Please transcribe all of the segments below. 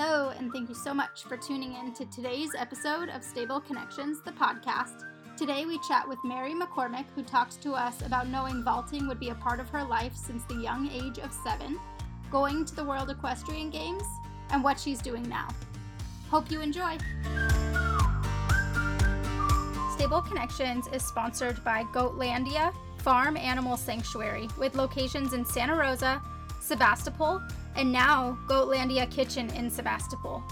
Hello, and thank you so much for tuning in to today's episode of Stable Connections, the podcast. Today we chat with Mary McCormick, who talks to us about knowing vaulting would be a part of her life since the young age of seven, going to the World Equestrian Games, and what she's doing now. Hope you enjoy! Stable Connections is sponsored by Goatlandia Farm Animal Sanctuary with locations in Santa Rosa, Sebastopol, and now Goatlandia Kitchen in Sebastopol,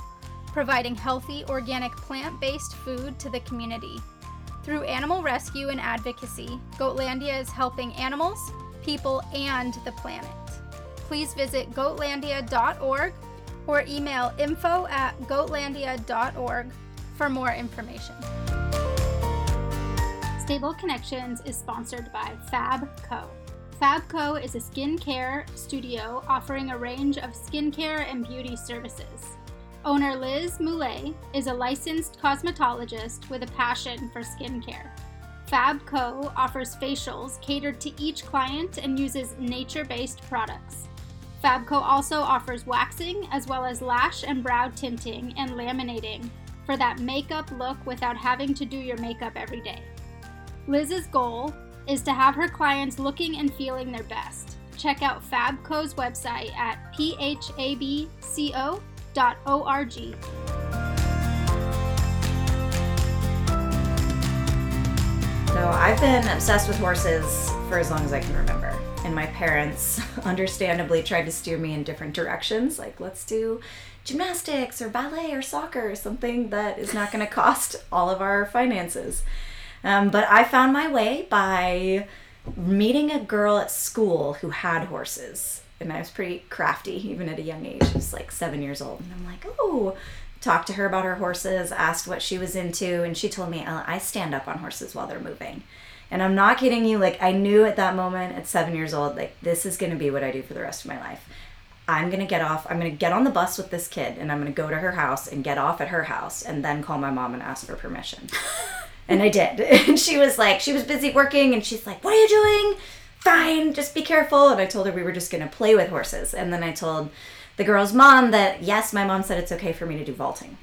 providing healthy, organic, plant based food to the community. Through animal rescue and advocacy, Goatlandia is helping animals, people, and the planet. Please visit goatlandia.org or email info at goatlandia.org for more information. Stable Connections is sponsored by Fab Co. Fabco is a skincare studio offering a range of skincare and beauty services. Owner Liz Moulet is a licensed cosmetologist with a passion for skincare. Fabco offers facials catered to each client and uses nature based products. Fabco also offers waxing as well as lash and brow tinting and laminating for that makeup look without having to do your makeup every day. Liz's goal is to have her clients looking and feeling their best. Check out Fabco's website at phabco.org. So I've been obsessed with horses for as long as I can remember. And my parents understandably tried to steer me in different directions, like let's do gymnastics or ballet or soccer, or something that is not going to cost all of our finances. Um, but I found my way by meeting a girl at school who had horses. And I was pretty crafty, even at a young age. I was like seven years old. And I'm like, oh, talked to her about her horses, asked what she was into. And she told me, I stand up on horses while they're moving. And I'm not kidding you. Like, I knew at that moment at seven years old, like, this is going to be what I do for the rest of my life. I'm going to get off, I'm going to get on the bus with this kid and I'm going to go to her house and get off at her house and then call my mom and ask for permission. And I did. And she was like, she was busy working and she's like, What are you doing? Fine, just be careful. And I told her we were just going to play with horses. And then I told the girl's mom that, yes, my mom said it's okay for me to do vaulting.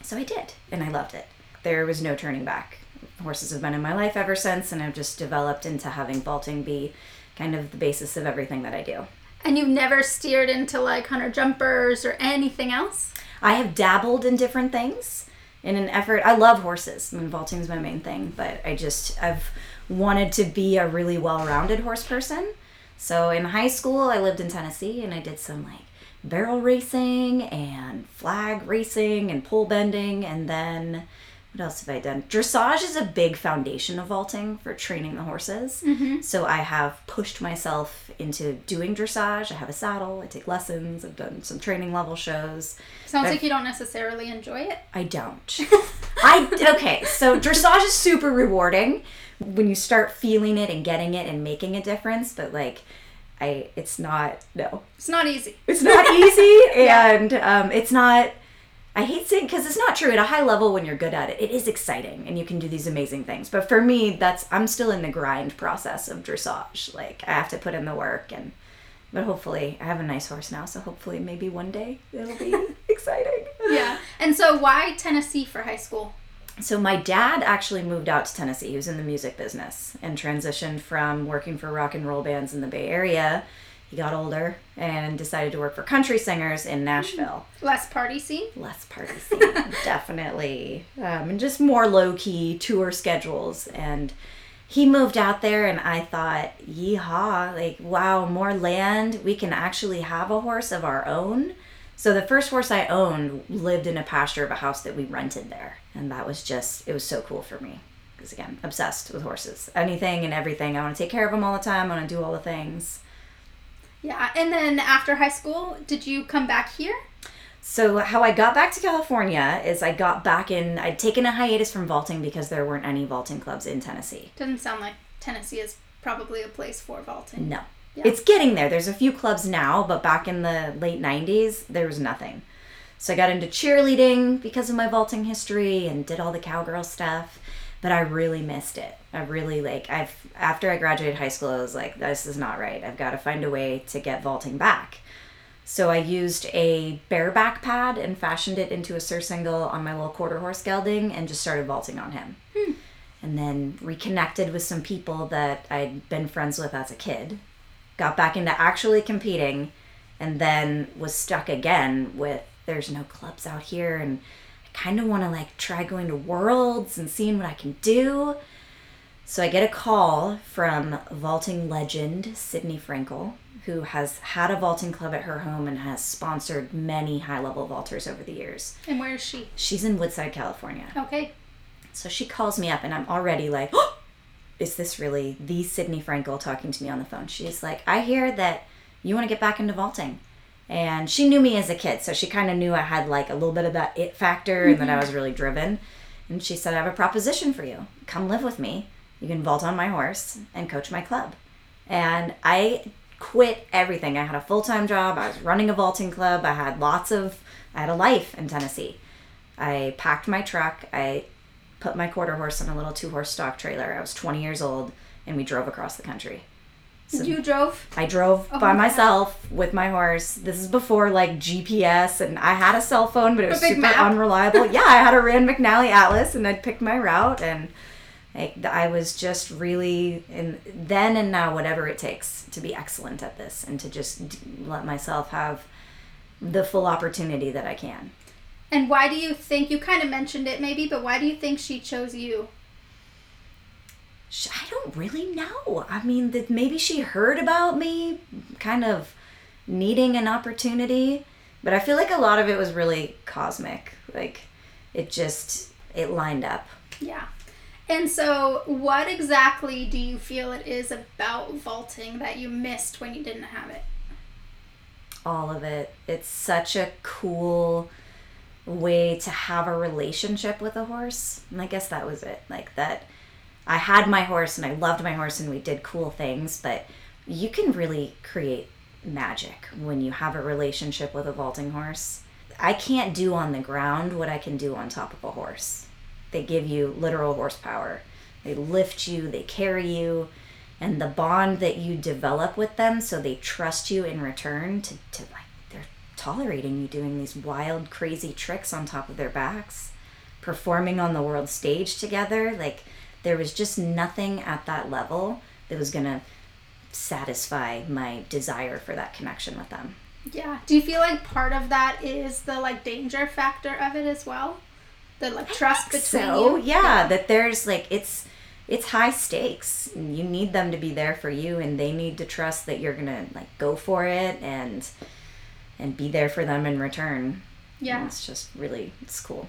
So I did. And I loved it. There was no turning back. Horses have been in my life ever since. And I've just developed into having vaulting be kind of the basis of everything that I do. And you've never steered into like hunter jumpers or anything else? I have dabbled in different things in an effort. I love horses. I mean, vaulting is my main thing, but I just I've wanted to be a really well-rounded horse person. So in high school, I lived in Tennessee, and I did some like barrel racing and flag racing and pole bending, and then what else have I done? Dressage is a big foundation of vaulting for training the horses. Mm-hmm. So I have pushed myself into doing dressage. I have a saddle. I take lessons. I've done some training level shows. Sounds I've, like you don't necessarily enjoy it. I don't. I okay. So dressage is super rewarding when you start feeling it and getting it and making a difference. But like. I, it's not no it's not easy it's not easy and um, it's not I hate saying because it's not true at a high level when you're good at it. It is exciting and you can do these amazing things. But for me, that's I'm still in the grind process of dressage. Like I have to put in the work and but hopefully I have a nice horse now, so hopefully maybe one day it'll be exciting. Yeah. And so why Tennessee for high school? So my dad actually moved out to Tennessee. He was in the music business and transitioned from working for rock and roll bands in the Bay Area he got older and decided to work for country singers in Nashville. Less party scene? Less party scene, definitely. Um, and just more low key tour schedules. And he moved out there, and I thought, yeehaw, like, wow, more land. We can actually have a horse of our own. So the first horse I owned lived in a pasture of a house that we rented there. And that was just, it was so cool for me. Because again, obsessed with horses. Anything and everything. I want to take care of them all the time. I want to do all the things. Yeah, and then after high school, did you come back here? So how I got back to California is I got back in. I'd taken a hiatus from vaulting because there weren't any vaulting clubs in Tennessee. Doesn't sound like Tennessee is probably a place for vaulting. No, yeah. it's getting there. There's a few clubs now, but back in the late '90s, there was nothing. So I got into cheerleading because of my vaulting history and did all the cowgirl stuff but I really missed it. I really like I've after I graduated high school, I was like, this is not right. I've got to find a way to get vaulting back. So I used a bareback pad and fashioned it into a surcingle on my little quarter horse gelding and just started vaulting on him. Hmm. And then reconnected with some people that I'd been friends with as a kid. Got back into actually competing and then was stuck again with there's no clubs out here and kind of want to like try going to worlds and seeing what I can do. So I get a call from vaulting legend Sydney Frankel, who has had a vaulting club at her home and has sponsored many high level vaulters over the years. And where is she? She's in Woodside, California. Okay. So she calls me up and I'm already like, oh, is this really the Sydney Frankel talking to me on the phone? She's like, I hear that you want to get back into vaulting. And she knew me as a kid, so she kind of knew I had like a little bit of that it factor and that I mm-hmm. was really driven. And she said, I have a proposition for you. Come live with me. You can vault on my horse and coach my club. And I quit everything. I had a full time job. I was running a vaulting club. I had lots of, I had a life in Tennessee. I packed my truck. I put my quarter horse on a little two horse stock trailer. I was 20 years old and we drove across the country. So you drove? I drove Oh by my myself with my horse. This is before like GPS, and I had a cell phone, but it was super map? unreliable. yeah, I had a Rand McNally Atlas, and I'd picked my route, and like, I was just really in then and now, whatever it takes to be excellent at this, and to just let myself have the full opportunity that I can. And why do you think you kind of mentioned it maybe, but why do you think she chose you? Sh- I don't really know. I mean, that maybe she heard about me kind of needing an opportunity, but I feel like a lot of it was really cosmic. Like it just it lined up. Yeah. And so, what exactly do you feel it is about vaulting that you missed when you didn't have it? All of it. It's such a cool way to have a relationship with a horse. And I guess that was it. Like that I had my horse and I loved my horse and we did cool things, but you can really create magic when you have a relationship with a vaulting horse. I can't do on the ground what I can do on top of a horse. They give you literal horsepower. They lift you, they carry you, and the bond that you develop with them so they trust you in return to, to like they're tolerating you doing these wild, crazy tricks on top of their backs, performing on the world stage together. Like there was just nothing at that level that was gonna satisfy my desire for that connection with them. Yeah. Do you feel like part of that is the like danger factor of it as well? The like trust between so you? yeah, that there's like it's it's high stakes. You need them to be there for you and they need to trust that you're gonna like go for it and and be there for them in return. And Yeah. it's just really it's cool.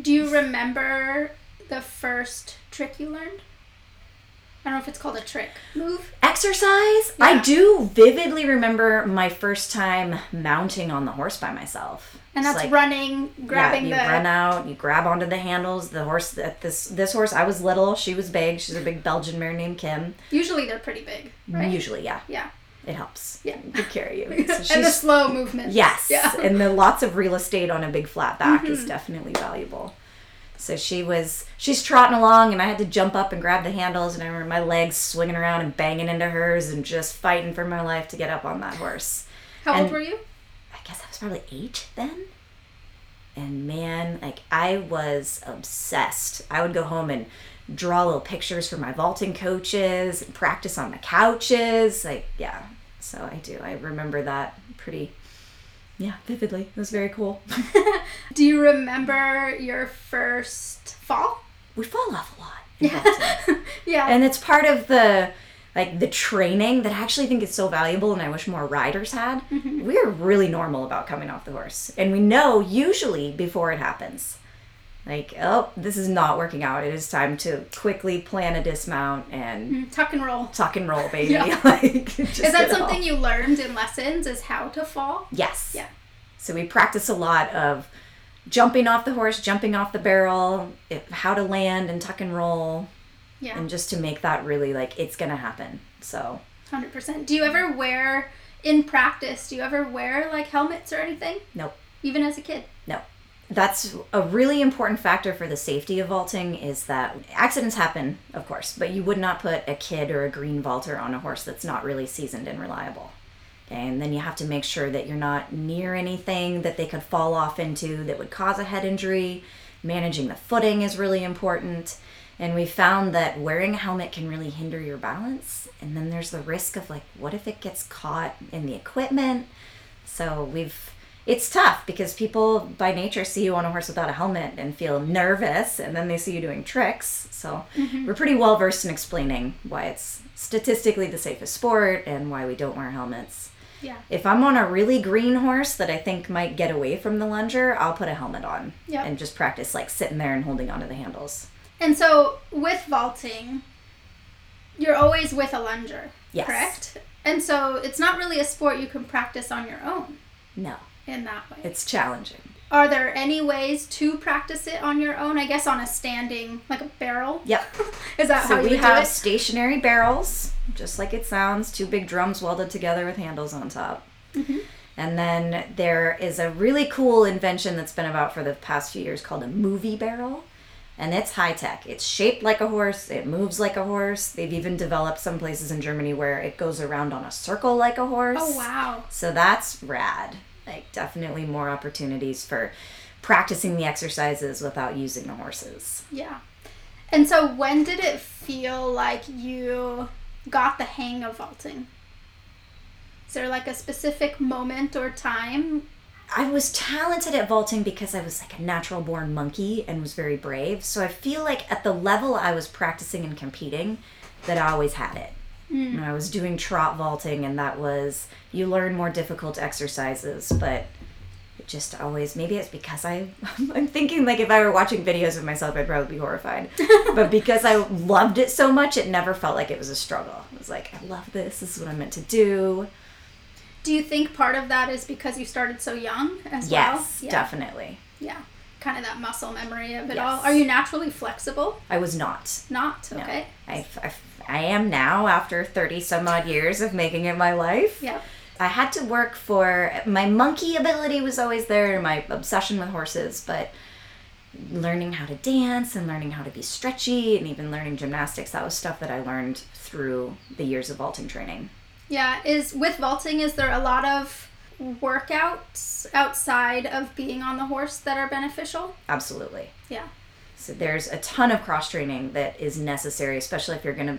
Do you remember the first trick you learned? I don't know if it's called a trick. Move? Exercise? Yeah. I do vividly remember my first time mounting on the horse by myself. And that's like- running, grabbing yeah, you the run out, you grab onto the handles. The horse that this this horse, I was little, she was big. She's a big Belgian mare named Kim. Usually they're pretty big, right? Usually, yeah, Yeah. it helps. Yeah. to carry you. So and the slow movement. yes, Yeah. Mm-hmm. and the lots of real estate on a big flat back is definitely valuable. So she was she's trotting along, and I had to jump up and grab the handles, and I remember my legs swinging around and banging into hers, and just fighting for my life to get up on that horse. How old were you? I guess I was probably eight then. And man, like I was obsessed. I would go home and draw little pictures for my vaulting coaches and practice on the couches. Like, yeah. So I do. I remember that pretty, yeah, vividly. It was very cool. Do you remember your first fall? we fall off a lot. vaulting. yeah. and it's part of the like the training that I actually think is so valuable and I wish more riders had. Mm-hmm. We're really normal about coming off the horse. And we know usually before it happens. Like, oh, this is not working out. It is time to quickly plan a dismount and Mm, Tuck and roll. tuck and roll, baby. Yeah. like, just Is that it all. something you learned in lessons? Is how to fall? Yes. Yeah. So we practice a lot of jumping off the horse, jumping off the barrel, if, how to land and tuck and roll, Yeah. and just to make that really like it's gonna happen. So Hundred percent. Do you ever wear in practice? Do you ever wear like helmets or anything? nope. Even as a kid? No. That's a really important factor for the safety of vaulting is that accidents happen, of course, but you would not put a kid or a green vaulter on a horse that's not really seasoned and reliable. Okay, And then you have to make sure that you're not near anything that they could fall off into that would cause a head injury. Managing the footing is really important. And we found that wearing a helmet can really hinder your balance. And then there's the risk of like, what if it gets caught in the equipment? So we've, it's tough because people by nature see you on a horse without a helmet and feel nervous, and then they see you doing tricks. So mm-hmm. we're pretty well versed in explaining why it's statistically the safest sport and why we don't wear helmets. Yeah. If I'm on a really green horse that I think might get away from the lunger, I'll put a helmet on Yep. and just practice like sitting there and holding onto the handles. And so with vaulting, you're always with a lunger, Yes. correct? And so it's not really a sport you can practice on your own No, in that way. it's challenging. Are there any ways to practice it on your own? I guess on a standing, like a barrel. Yep. Is that how you we have stationary barrels, just like it sounds, two big drums welded together with handles on top. Mm-hmm. And then there is a really cool invention that's been about for the past few years called a movie barrel. And it's high tech. It's shaped like a horse, it moves like a horse. They've even developed some places in Germany where it goes around on a circle like a horse. Oh wow. So that's rad. Like, definitely more opportunities for practicing the exercises without using the horses. Yeah. And so when did it feel like you got the hang of vaulting? Is there like a specific moment or time? I was talented at vaulting because I was like a natural born monkey and was very brave. So I feel like at the level I was practicing and competing, that I always had it. Mm. And I was doing trot vaulting, and that was you learn more difficult exercises, but it just always maybe it's because I I'm thinking like if I were watching videos of myself, I'd probably be horrified. but because I loved it so much, it never felt like it was a struggle. It was like I love this. This is what I'm meant to do. Do you think part of that is because you started so young as Yes, well? Yeah. definitely. Yeah. Kind of that muscle memory of it Yes. all. Are you naturally flexible? I was not. Not. No. Okay. I, I, I am now after 30 some odd years of making it my life. Yeah. I had to work for my monkey ability was always there, and my obsession with horses, but learning how to dance and learning how to be stretchy and even learning gymnastics, that was stuff that I learned through the years of vaulting training. Yeah. Is with vaulting, is there a lot of workouts outside of being on the horse that are beneficial? Absolutely. Yeah. So there's a ton of cross training that is necessary, especially if you're going to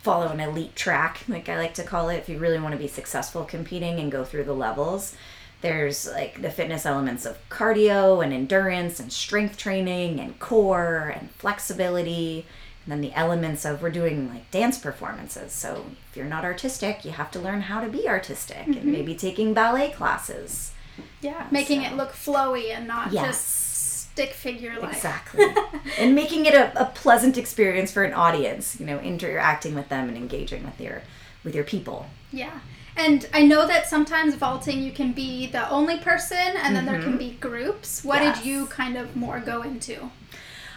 follow an elite track, like I like to call it, if you really want to be successful competing and go through the levels. There's like the fitness elements of cardio and endurance and strength training and core and flexibility. And then the elements of we're doing like dance performances. So if you're not artistic, you have to learn how to be artistic and mm-hmm. maybe taking ballet classes. Yeah. Making So- it look flowy and not Yes. just stick figure like. Exactly. and making it a, a pleasant experience for an audience, you know, interacting with them and engaging with your with your people. Yeah. And I know that sometimes vaulting you can be the only person and then there can be groups. What Mm-hmm. Yes. did you kind of more go into?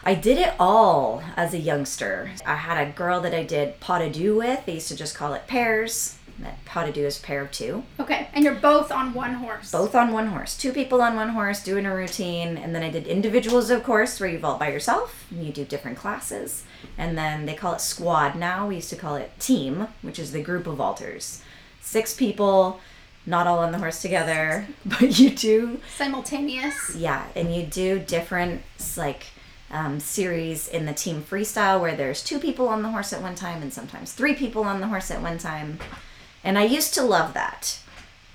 I did it all as a youngster. I had a girl that I did pas de deux with. They used to just call it pairs. That pas de deux is pair of two. Okay. And you're both on one horse. Both on one horse. Two people on one horse doing a routine. And then I did individuals, of course, where you vault by yourself and you do different classes. And then they call it squad now. We used to call it team, which is the group of vaulters. Six people, not all on the horse together, but you do Simultaneous. yeah, and you do different like um, series in the team freestyle where there's two people on the horse at one time and sometimes three people on the horse at one time. And I used to love that.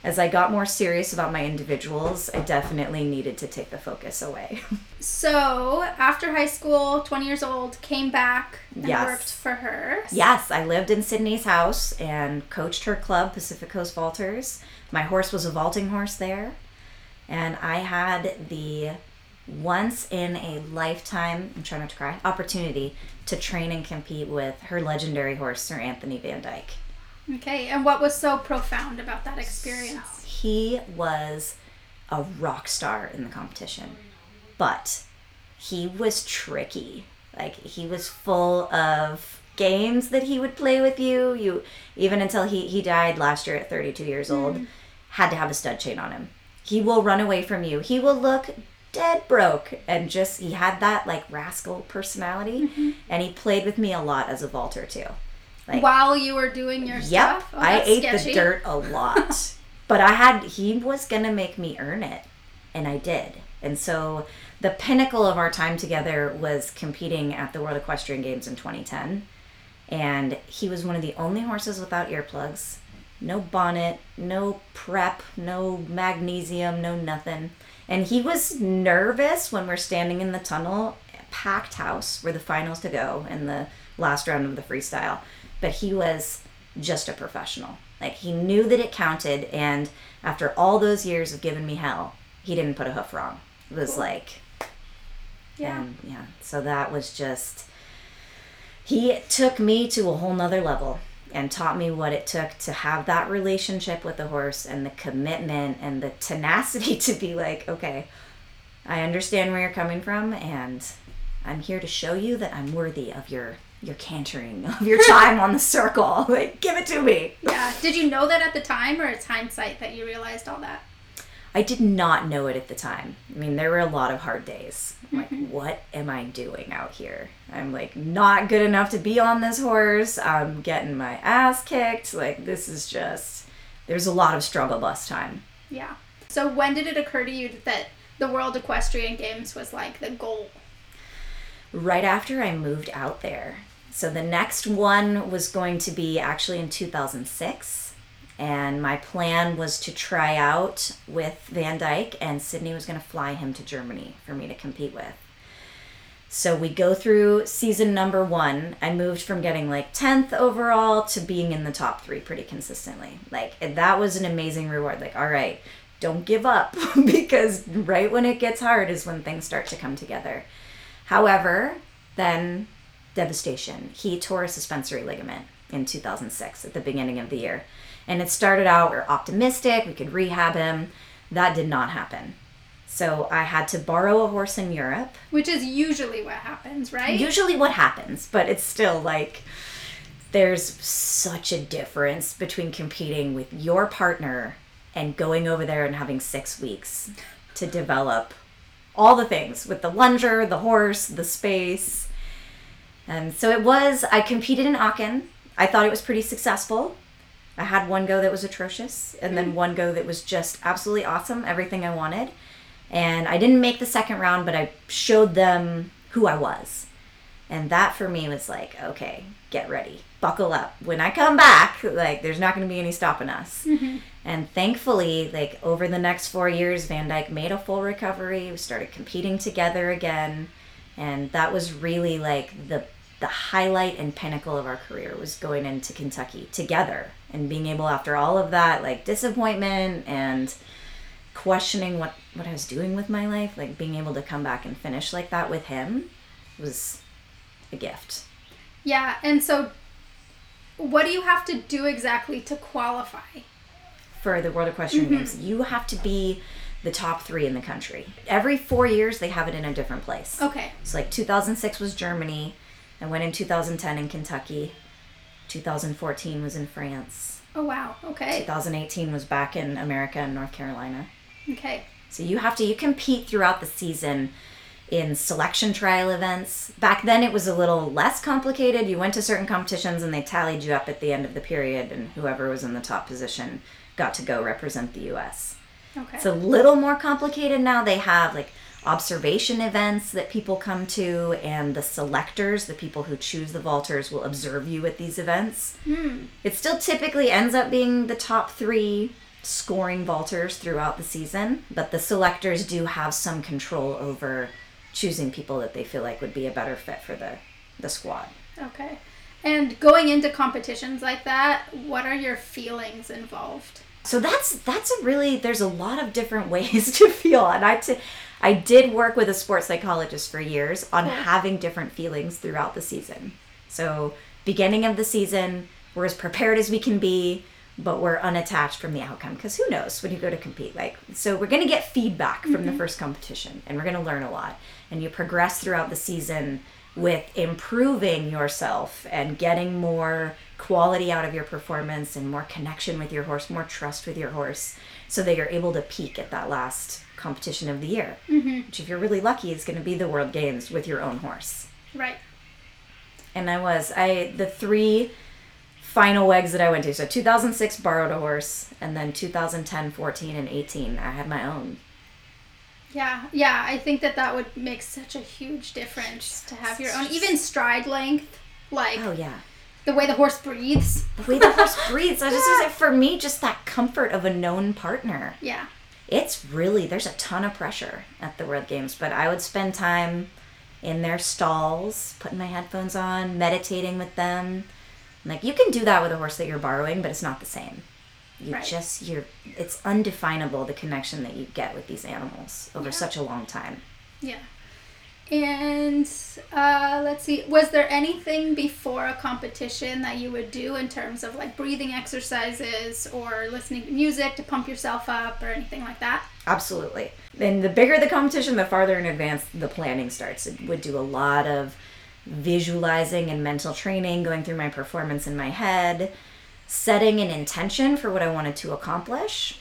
As I got more serious about my individuals, I definitely needed to take the focus away. So after high school, 20 years old, came back and Yes. worked for her. yes, I lived in Sydney's house and coached her club, Pacific Coast Vaulters. My horse was a vaulting horse there. And I had the once in a lifetime, I'm trying not to cry, opportunity to train and compete with her legendary horse, Sir Anthony Van Dyke. Okay. And what was so profound about that experience? He was a rock star in the competition, but he was tricky. Like he was full of games that he would play with you. You even until he he died last year at 32 years hmm. old, had to have a stud chain on him. He will run away from you. He will look dead broke and just he had that like rascal personality mm-hmm. and he played with me a lot as a vaulter too. Like, While you were doing your Yep, stuff? Oh, I ate sketchy. the dirt a lot. but I had he was going to make me earn it, and I did. And so the pinnacle of our time together was competing at the World Equestrian Games in 2010. And he was one of the only horses without earplugs. No bonnet, no prep, no magnesium, no nothing. And he was nervous when we're standing in the tunnel, packed house where the finals to go in the last round of the freestyle. But he was just a professional. Like he knew that it counted and after all those years of giving me hell, he didn't put a hoof wrong. It was like Yeah. and yeah, so that was just he took me to a whole nother level and taught me what it took to have that relationship with the horse and the commitment and the tenacity to be like, okay, I understand where you're coming from and I'm here to show you that I'm worthy of your your cantering, of your time on the circle. Like, give it to me. Yeah. Did you know that at the time, or it's hindsight that you realized all that? I did not know it at the time. I mean, there were a lot of hard days. I'm Like, mm-hmm. what am I doing out here? I'm like not good enough to be on this horse. I'm getting my ass kicked. Like, this is just, there's a lot of struggle bus time. Yeah. So when did it occur to you that the World Equestrian Games was like the goal? Right after I moved out there. So the next one was going to be actually in 2006. And my plan was to try out with Van Dyke, and Sydney was going to fly him to Germany for me to compete with. So we go through season number one. I moved from getting like 10th overall to being in the top three pretty consistently. Like, that was an amazing reward. Like, all right, don't give up because right when it gets hard is when things start to come together. However, then devastation. He tore a suspensory ligament in 2006 at the beginning of the year. And it started out, we are optimistic, we could rehab him. That did not happen. So I had to borrow a horse in Europe. Which is usually what happens, right? Usually what happens, but it's still like there's such a difference between competing with your partner and going over there and having six weeks to develop all the things with the lunger, the horse, the space. And so it was, I competed in Aachen. I thought it was pretty successful. I had one go that was atrocious, and then mm. one go that was just absolutely awesome, everything I wanted. And I didn't make the second round, but I showed them who I was. And that for me was like, okay, get ready, buckle up. When I come back, like, there's not going to be any stopping us. Mm-hmm. And thankfully, like, over the next four years, Van Dyke made a full recovery. We started competing together again. And that was really like the the highlight and pinnacle of our career was going into Kentucky together and being able after all of that like disappointment and questioning what what I was doing with my life like being able to come back and finish like that with him was a gift. Yeah, and so what do you have to do exactly to qualify? for the World Equestrian mm-hmm. Games, you have to be the top three in the country. Every four years, they have it in a different place. Okay. So, like 2006 was Germany. I went in 2010 in Kentucky. 2014 was in France. Oh wow. Okay. 2018 was back in America and North Carolina. Okay. So you have to you compete throughout the season in selection trial events. Back then it was a little less complicated. You went to certain competitions and they tallied you up at the end of the period and whoever was in the top position got to go represent the US. Okay. It's a little more complicated now. They have like observation events that people come to, and the selectors, the people who choose the vaulters, will observe you at these events. Hmm. It still typically ends up being the top three scoring vaulters throughout the season, but the selectors do have some control over choosing people that they feel like would be a better fit for the, the squad. okay. And going into competitions like that, what are your feelings involved? So that's that's a really there's a lot of different ways to feel, and I t- I did work with a sports psychologist for years on Cool. having different feelings throughout the season. So beginning of the season, we're as prepared as we can be, but we're unattached from the outcome because who knows when you go to compete. Like so, we're gonna get feedback from the mm-hmm. first competition, and we're gonna learn a lot, and you progress throughout the season with improving yourself and getting more quality out of your performance and more connection with your horse, more trust with your horse, so that you're able to peak at that last competition of the year. Mm-hmm. Which, if you're really lucky, is going to be the World Games with your own horse. Right. And I was, I the three final legs that I went to. So 2006 borrowed a horse, and then 2010, 14, and 18 I had my own. Yeah, yeah, I think that that would make such a huge difference to have your own, even stride length, like Oh yeah. the way the horse breathes. The way the horse breathes, I just use it for me, just that comfort of a known partner. Yeah, It's really there's a ton of pressure at the World Games, but I would spend time in their stalls, putting my headphones on, meditating with them. Like you can do that with a horse that you're borrowing, but it's not the same. You Right. just you're it's undefinable the connection that you get with these animals over Yeah. such a long time. yeah. And uh, let's see, was there anything before a competition that you would do in terms of like breathing exercises or listening to music to pump yourself up or anything like that? Absolutely. And the bigger the competition, the farther in advance the planning starts. It would do a lot of visualizing and mental training, going through my performance in my head, setting an intention for what I wanted to accomplish.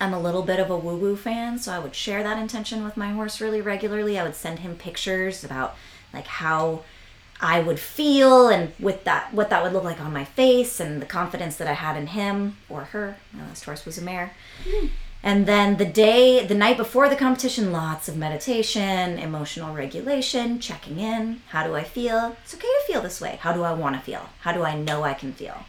I'm a little bit of a woo woo fan, so I would share that intention with my horse really regularly. I would send him pictures about like how I would feel and with that what that would look like on my face and the confidence that I had in him or her. My last horse was a mare. Hmm. And then the day, the night before the competition, lots of meditation, emotional regulation, checking in. How do I feel? It's okay to feel this way. How do I want to feel? How do I know I can feel?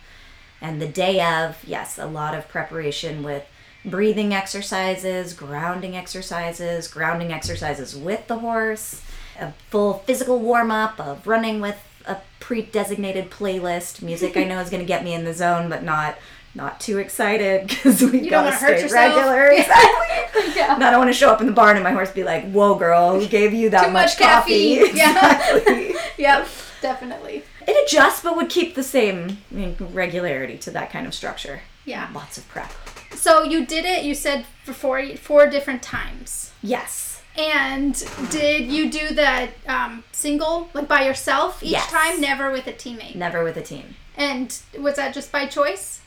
And the day of, yes, a lot of preparation with breathing exercises, grounding exercises, grounding exercises with the horse, a full physical warm up of running with a pre-designated playlist. Music I know is going to get me in the zone, but not not too excited because we gotta hurt stay yourself. regular. Exactly. Yeah. And I don't want to show up in the barn and my horse be like, "Whoa, girl, who gave you that Too much, much coffee?" caffeine. Yeah. Yep, definitely. it adjusts, but would keep the same regularity to that kind of structure. Yeah. Lots of prep. So you did it, you said, for four, four different times. Yes. And did you do that um, single, like by yourself each Yes. time, never with a teammate? Never with a team. And was that just by choice?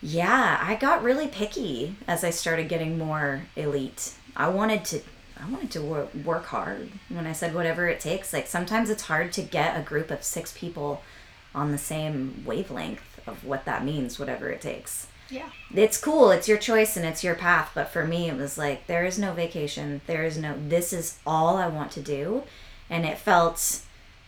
Yeah, I got really picky as I started getting more elite. I wanted to I wanted to work, work hard. When I said whatever it takes, like sometimes it's hard to get a group of 6 people on the same wavelength of what that means, whatever it takes. Yeah. It's cool, it's your choice and it's your path, but for me it was like there is no vacation. There is no this is all I want to do. And it felt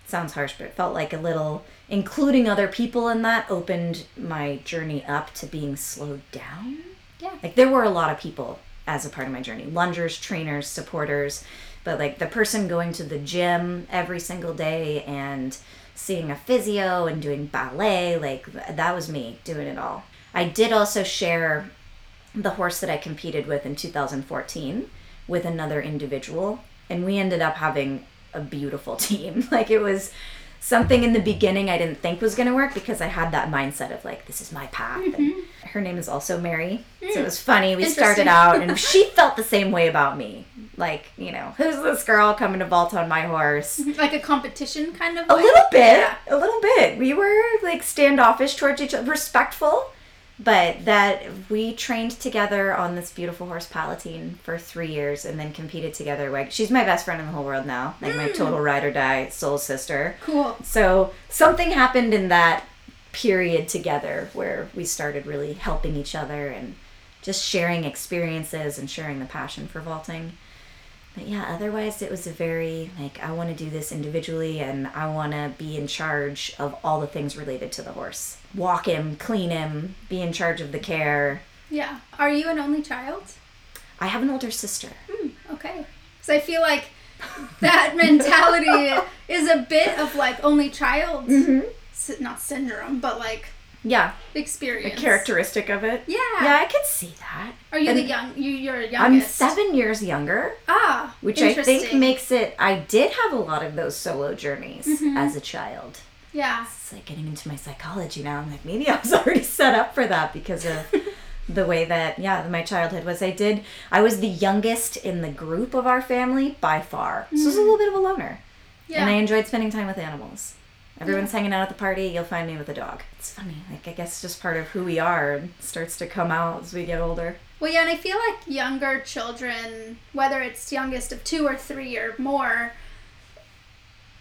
sounds harsh, but it felt like a little including other people in that opened my journey up to being slowed down. Yeah. Like there were a lot of people as a part of my journey. Lungers, trainers, supporters, but like the person going to the gym every single day and seeing a physio and doing ballet, like that was me doing it all. I did also share the horse that I competed with in 2014 with another individual, and we ended up having a beautiful team. Like it was something in the beginning I didn't think was going to work because I had that mindset of like this is my path. And mm-hmm. her name is also Mary. So it hmm. was funny. We started out and she felt the same way about me. Like, you know, who's this girl coming to vault on my horse? Mm-hmm. Like a competition kind of A way? little bit. Yeah. A little bit. We were like standoffish towards each other, respectful, but that we trained together on this beautiful horse Palatine for three years and then competed together. Like she's my best friend in the whole world now. Like my mm. total ride or die soul sister. Cool. So something happened in that period together where we started really helping each other and just sharing experiences and sharing the passion for vaulting. But yeah, otherwise it was a very like I want to do this individually and I want to be in charge of all the things related to the horse. Walk him, clean him, be in charge of the care. Yeah. Are you an only child? I have an older sister. Hmm, okay. Because I feel like that mentality is a bit of like only child, Mm-hmm. not syndrome, but like Yeah, experience a characteristic of it. Yeah. Yeah, I could see that. Are you And the young? You you're youngest I'm seven years younger. Ah, which I think makes it. I did have a lot of those solo journeys Mm-hmm. as a child. Yeah. It's like getting into my psychology now. I'm like, maybe I was already set up for that because of the way that, yeah, my childhood was. I did. I was the youngest in the group of our family by far, so I was a little bit of a loner, Mm-hmm. Yeah. and I enjoyed spending time with animals. Everyone's hanging out at the party. You'll find me with a dog. It's funny. Like I guess just part of who we are and starts to come out as we get older. Well, yeah, and I feel like younger children, whether it's youngest of two or three or more,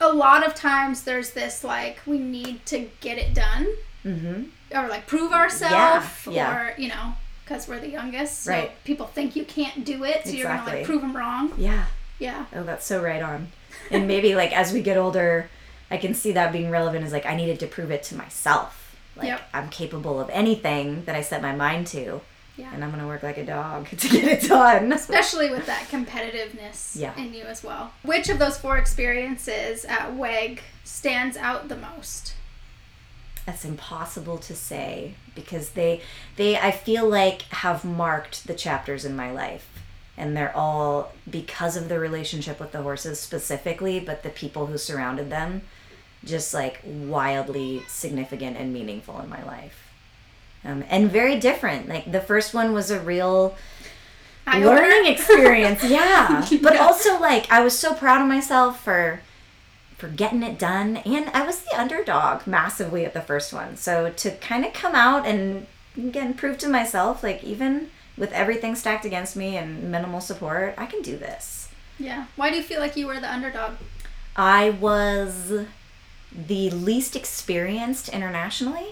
a lot of times there's this like we need to get it done, Mm-hmm. or like prove ourselves Yeah, yeah. or you know because we're the youngest so Right. people think you can't do it so you're gonna like prove them wrong Yeah. yeah Oh, that's so right on. And maybe like as we get older, I can see that being relevant is like I needed to prove it to myself. Like Yep. I'm capable of anything that I set my mind to. Yeah. And I'm gonna work like a dog to get it done. especially with that competitiveness Yeah. in you as well which of those four experiences at weg stands out the most That's impossible to say because they they I feel like have marked the chapters in my life. And they're all because of the relationship with the horses specifically, but the people who surrounded them just like wildly significant and meaningful in my life. Um, and very different. Like the first one was a real Eye-opener? learning experience, yeah. But Yeah. also like I was so proud of myself for for getting it done and I was the underdog massively at the first one. So to kind of come out and again prove to myself like even with everything stacked against me and minimal support, I can do this. yeah why do you feel like you were the underdog I was the least experienced internationally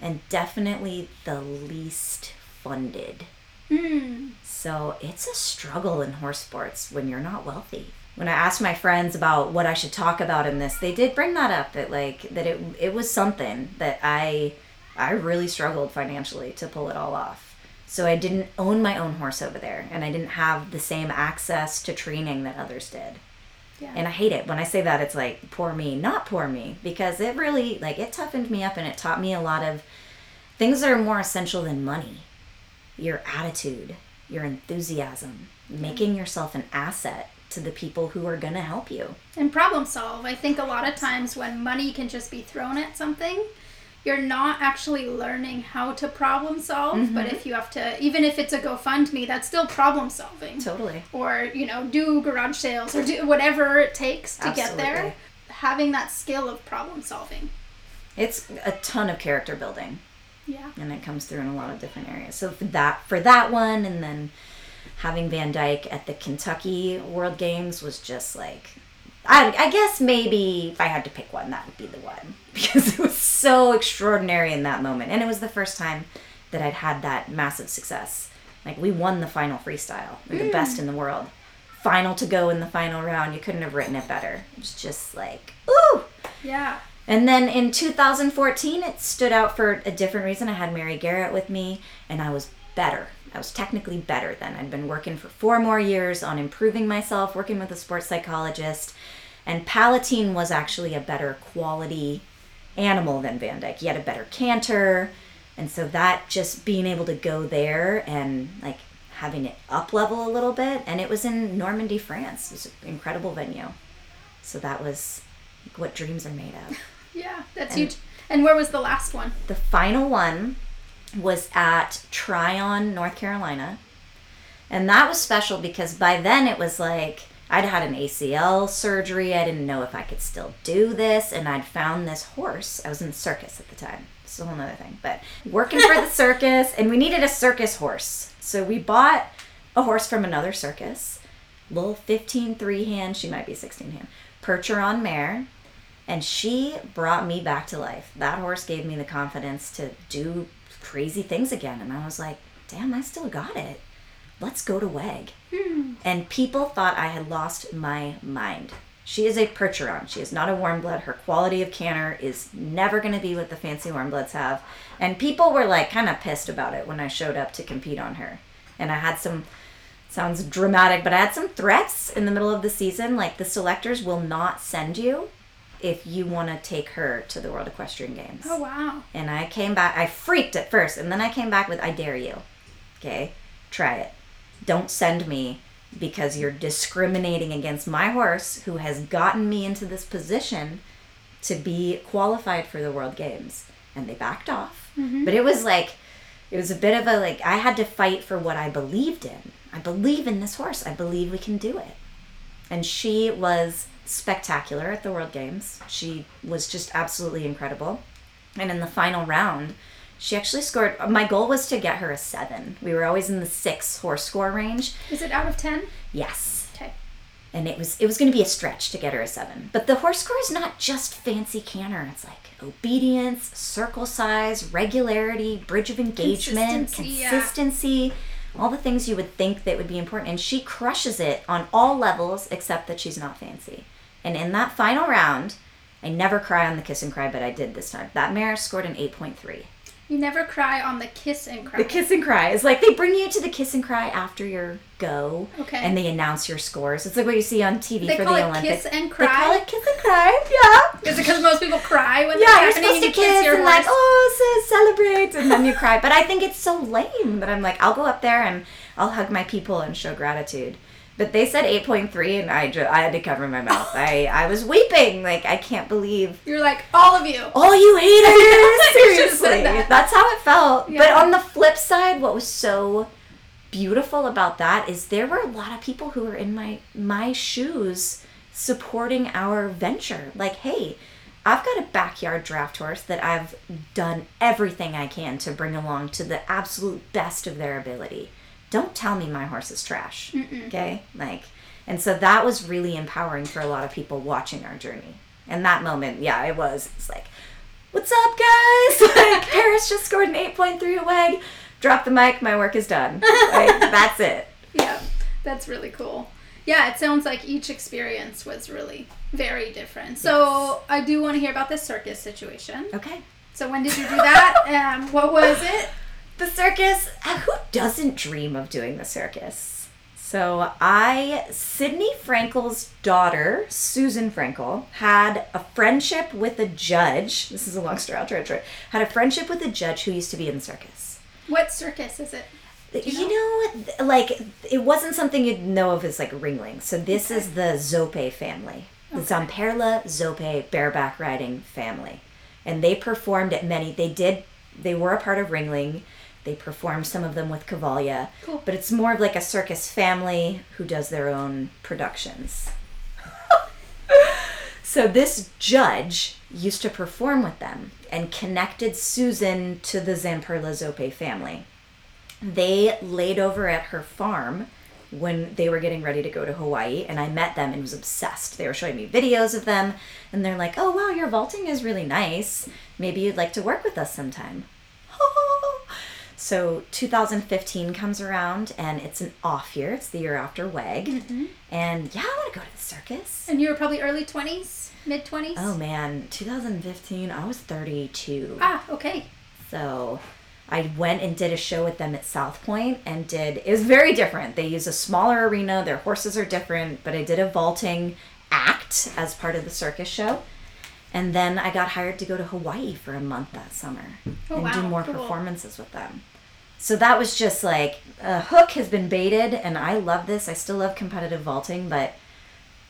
and definitely the least funded. mm. So it's a struggle in horse sports when you're not wealthy. When I asked my friends about what I should talk about in this, they did bring that up that like that it it was something that I I really struggled financially to pull it all off. So I didn't own my own horse over there and I didn't have the same access to training that others did. Yeah. And I hate it. When I say that, it's like, poor me, not poor me, because it really, like, it toughened me up and it taught me a lot of things that are more essential than money. Your attitude, your enthusiasm, making yourself an asset to the people who are going to help you. and problem solve. I think a lot of times when money can just be thrown at something you're not actually learning how to problem solve but mm-hmm. if you have to even if it's a gofundme that's still problem solving Totally. or you know do garage sales or do whatever it takes to get there having that skill of problem solving It's a ton of character building. yeah and it comes through in a lot of different areas. So for that for that one, and then having Van Dyke at the Kentucky World Games was just like, I, I guess maybe if I had to pick one, that would be the one because it was so extraordinary in that moment, and it was the first time that I'd had that massive success. Like we won the final freestyle, we're the best in the world. Final to go in the final round. You couldn't have written it better. It was just like, ooh. yeah And then in 2014, it stood out for a different reason. I had Mary Garrett with me, and I was better. I was technically better then. I'd been working for four more years on improving myself, working with a sports psychologist, and Palatine was actually a better quality animal than Van Dyke. He had a better canter, and so that just being able to go there and like having it up level a little bit, and it was in Normandy, France. It was an incredible venue. So that was what dreams are made of. yeah that's And- huge and where was the last one The final one was at Tryon, North Carolina. And that was special because by then it was like I'd had an ACL surgery. I didn't know if I could still do this. And I'd found this horse. I was in the circus at the time. It's a whole nother thing. But working for the circus, and we needed a circus horse. So we bought a horse from another circus. Little 15 three hand, she might be 16 hand. Percheron mare. And she brought me back to life. That horse gave me the confidence to do crazy things again. And I was like, damn, I still got it. Let's go to WEG. And people thought I had lost my mind. She is a Percheron. She is not a warm blood. Her quality of canter is never going to be what the fancy warm bloods have. And people were like kind of pissed about it when I showed up to compete on her. And I had some sounds dramatic, but I had some threats in the middle of the season. Like the selectors will not send you if you want to take her to the World Equestrian Games. oh wow And I came back, I freaked at first, and then I came back with, I dare you. Okay? Try it. Don't send me because you're discriminating against my horse who has gotten me into this position to be qualified for the World Games. And they backed off. Mm-hmm. But it was like, it was a bit of a like, I had to fight for what I believed in. I believe in this horse. I believe we can do it. And she was spectacular at the World Games. She was just absolutely incredible. And in the final round, she actually scored. My goal was to get her a seven. We were always in the six horse score range. is it out of 10 Yes. okay and it was it was going to be a stretch to get her a seven. But the horse score is not just fancy canter. It's like obedience, circle size, regularity, bridge of engagement, Consistency, yeah. all the things you would think that would be important. And she crushes it on all levels except that she's not fancy. And in that final round, I never cry on the kiss and cry, but I did this time. That mare scored an 8.3. You never cry on the kiss and cry. The kiss and cry is like they bring you to the kiss and cry after your go, Okay. and they announce your scores. It's like what you see on TV They for call the it Olympics. kiss and cry. They call it kiss and cry. Yeah. Is it because most people cry when Yeah, you're supposed to you kiss kiss your and like, oh, so celebrate, and then you cry. But I think it's so lame that I'm like, I'll go up there and I'll hug my people and show gratitude. But they said 8.3, and I, ju- I had to cover my mouth. I, I was weeping. Like, I can't believe You're like all of you. all you haters. You Seriously. that. That's how it felt. But on the flip side, what was so beautiful about that is there were a lot of people who were in my my shoes supporting our venture. Like, hey, I've got a backyard draft horse that I've done everything I can to bring along to the absolute best of their ability. Don't tell me my horse is trash. Okay? Like and so that was really empowering for a lot of people watching our journey. And that moment, yeah, it was. It's like, what's up, guys? Like, Paris just scored an 8.3 at WEG. Drop the mic, my work is done. Like, that's it. Yeah, that's really cool. Yeah, it sounds like each experience was really very different. So I do want to hear about the circus situation. Okay. So when did you do that? um, what was it? The circus. uh, Who doesn't dream of doing the circus? So I, Sydney Frankel's daughter, Susan Frankel, had a friendship with a judge. This is a long story. I'll try to try. Had a friendship with a judge who used to be in the circus. What circus is it? You, know, th- like it wasn't something you'd know of as like ringling. So this is the Zoppe family, the Zamperla Zoppe bareback riding family, and they performed at many. They did. They were a part of ringling. They perform some of them with Cavalia, Cool. but it's more of like a circus family who does their own productions. So this judge used to perform with them and connected Susan to the Zamperla Zoppe family. They laid over at her farm when they were getting ready to go to Hawaii, and I met them and was obsessed. They were showing me videos of them, and they're like, "Oh wow, your vaulting is really nice. Maybe you'd like to work with us sometime." So 2015 comes around, and it's an off year. It's the year after WEG, and yeah, I want to go to the circus. And you were probably early 20s, mid 20s? Oh man, 2015, I was 32. Ah, okay. So I went and did a show with them at South Point and did it was very different. They use a smaller arena, their horses are different, but I did a vaulting act as part of the circus show. And then I got hired to go to Hawaii for a month that summer Oh, and do more cool. performances with them. So that was just like a hook has been baited and I love this. I still love competitive vaulting, but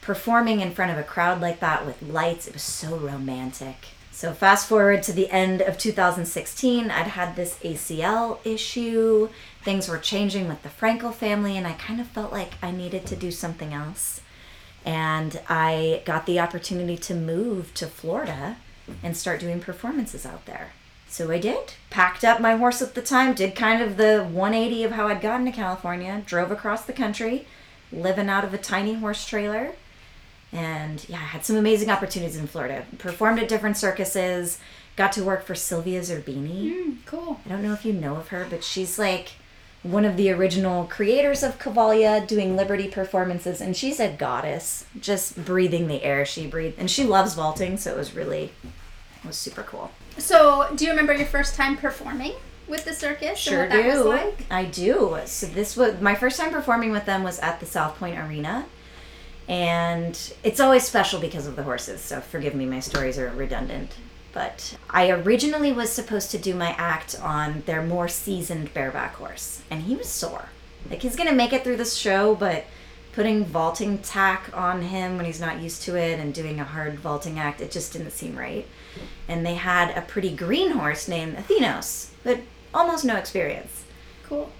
performing in front of a crowd like that with lights, it was so romantic. So fast forward to the end of 2016, I'd had this ACL issue. Things were changing with the Frankel family, and I kind of felt like I needed to do something else. And I got the opportunity to move to Florida and start doing performances out there. So I did. Packed up my horse at the time, did kind of the 180 of how I'd gotten to California, drove across the country, living out of a tiny horse trailer. And yeah, I had some amazing opportunities in Florida. Performed at different circuses, got to work for Sylvia Zerbini. Mm, cool. I don't know if you know of her, but she's like one of the original creators of Cavalia doing Liberty performances, and she's a goddess, just breathing the air she breathed. And she loves vaulting, so it was really, it was super cool. So, do you remember your first time performing with the circus Sure and what that do. was like? I do. So this was my first time performing with them was at the South Point Arena. And it's always special because of the horses, so forgive me, my stories are redundant. But I originally was supposed to do my act on their more seasoned bareback horse, and he was sore. Like he's gonna make it through this show, but putting vaulting tack on him when he's not used to it and doing a hard vaulting act, it just didn't seem right. And they had a pretty green horse named Athenos, but almost no experience. Cool.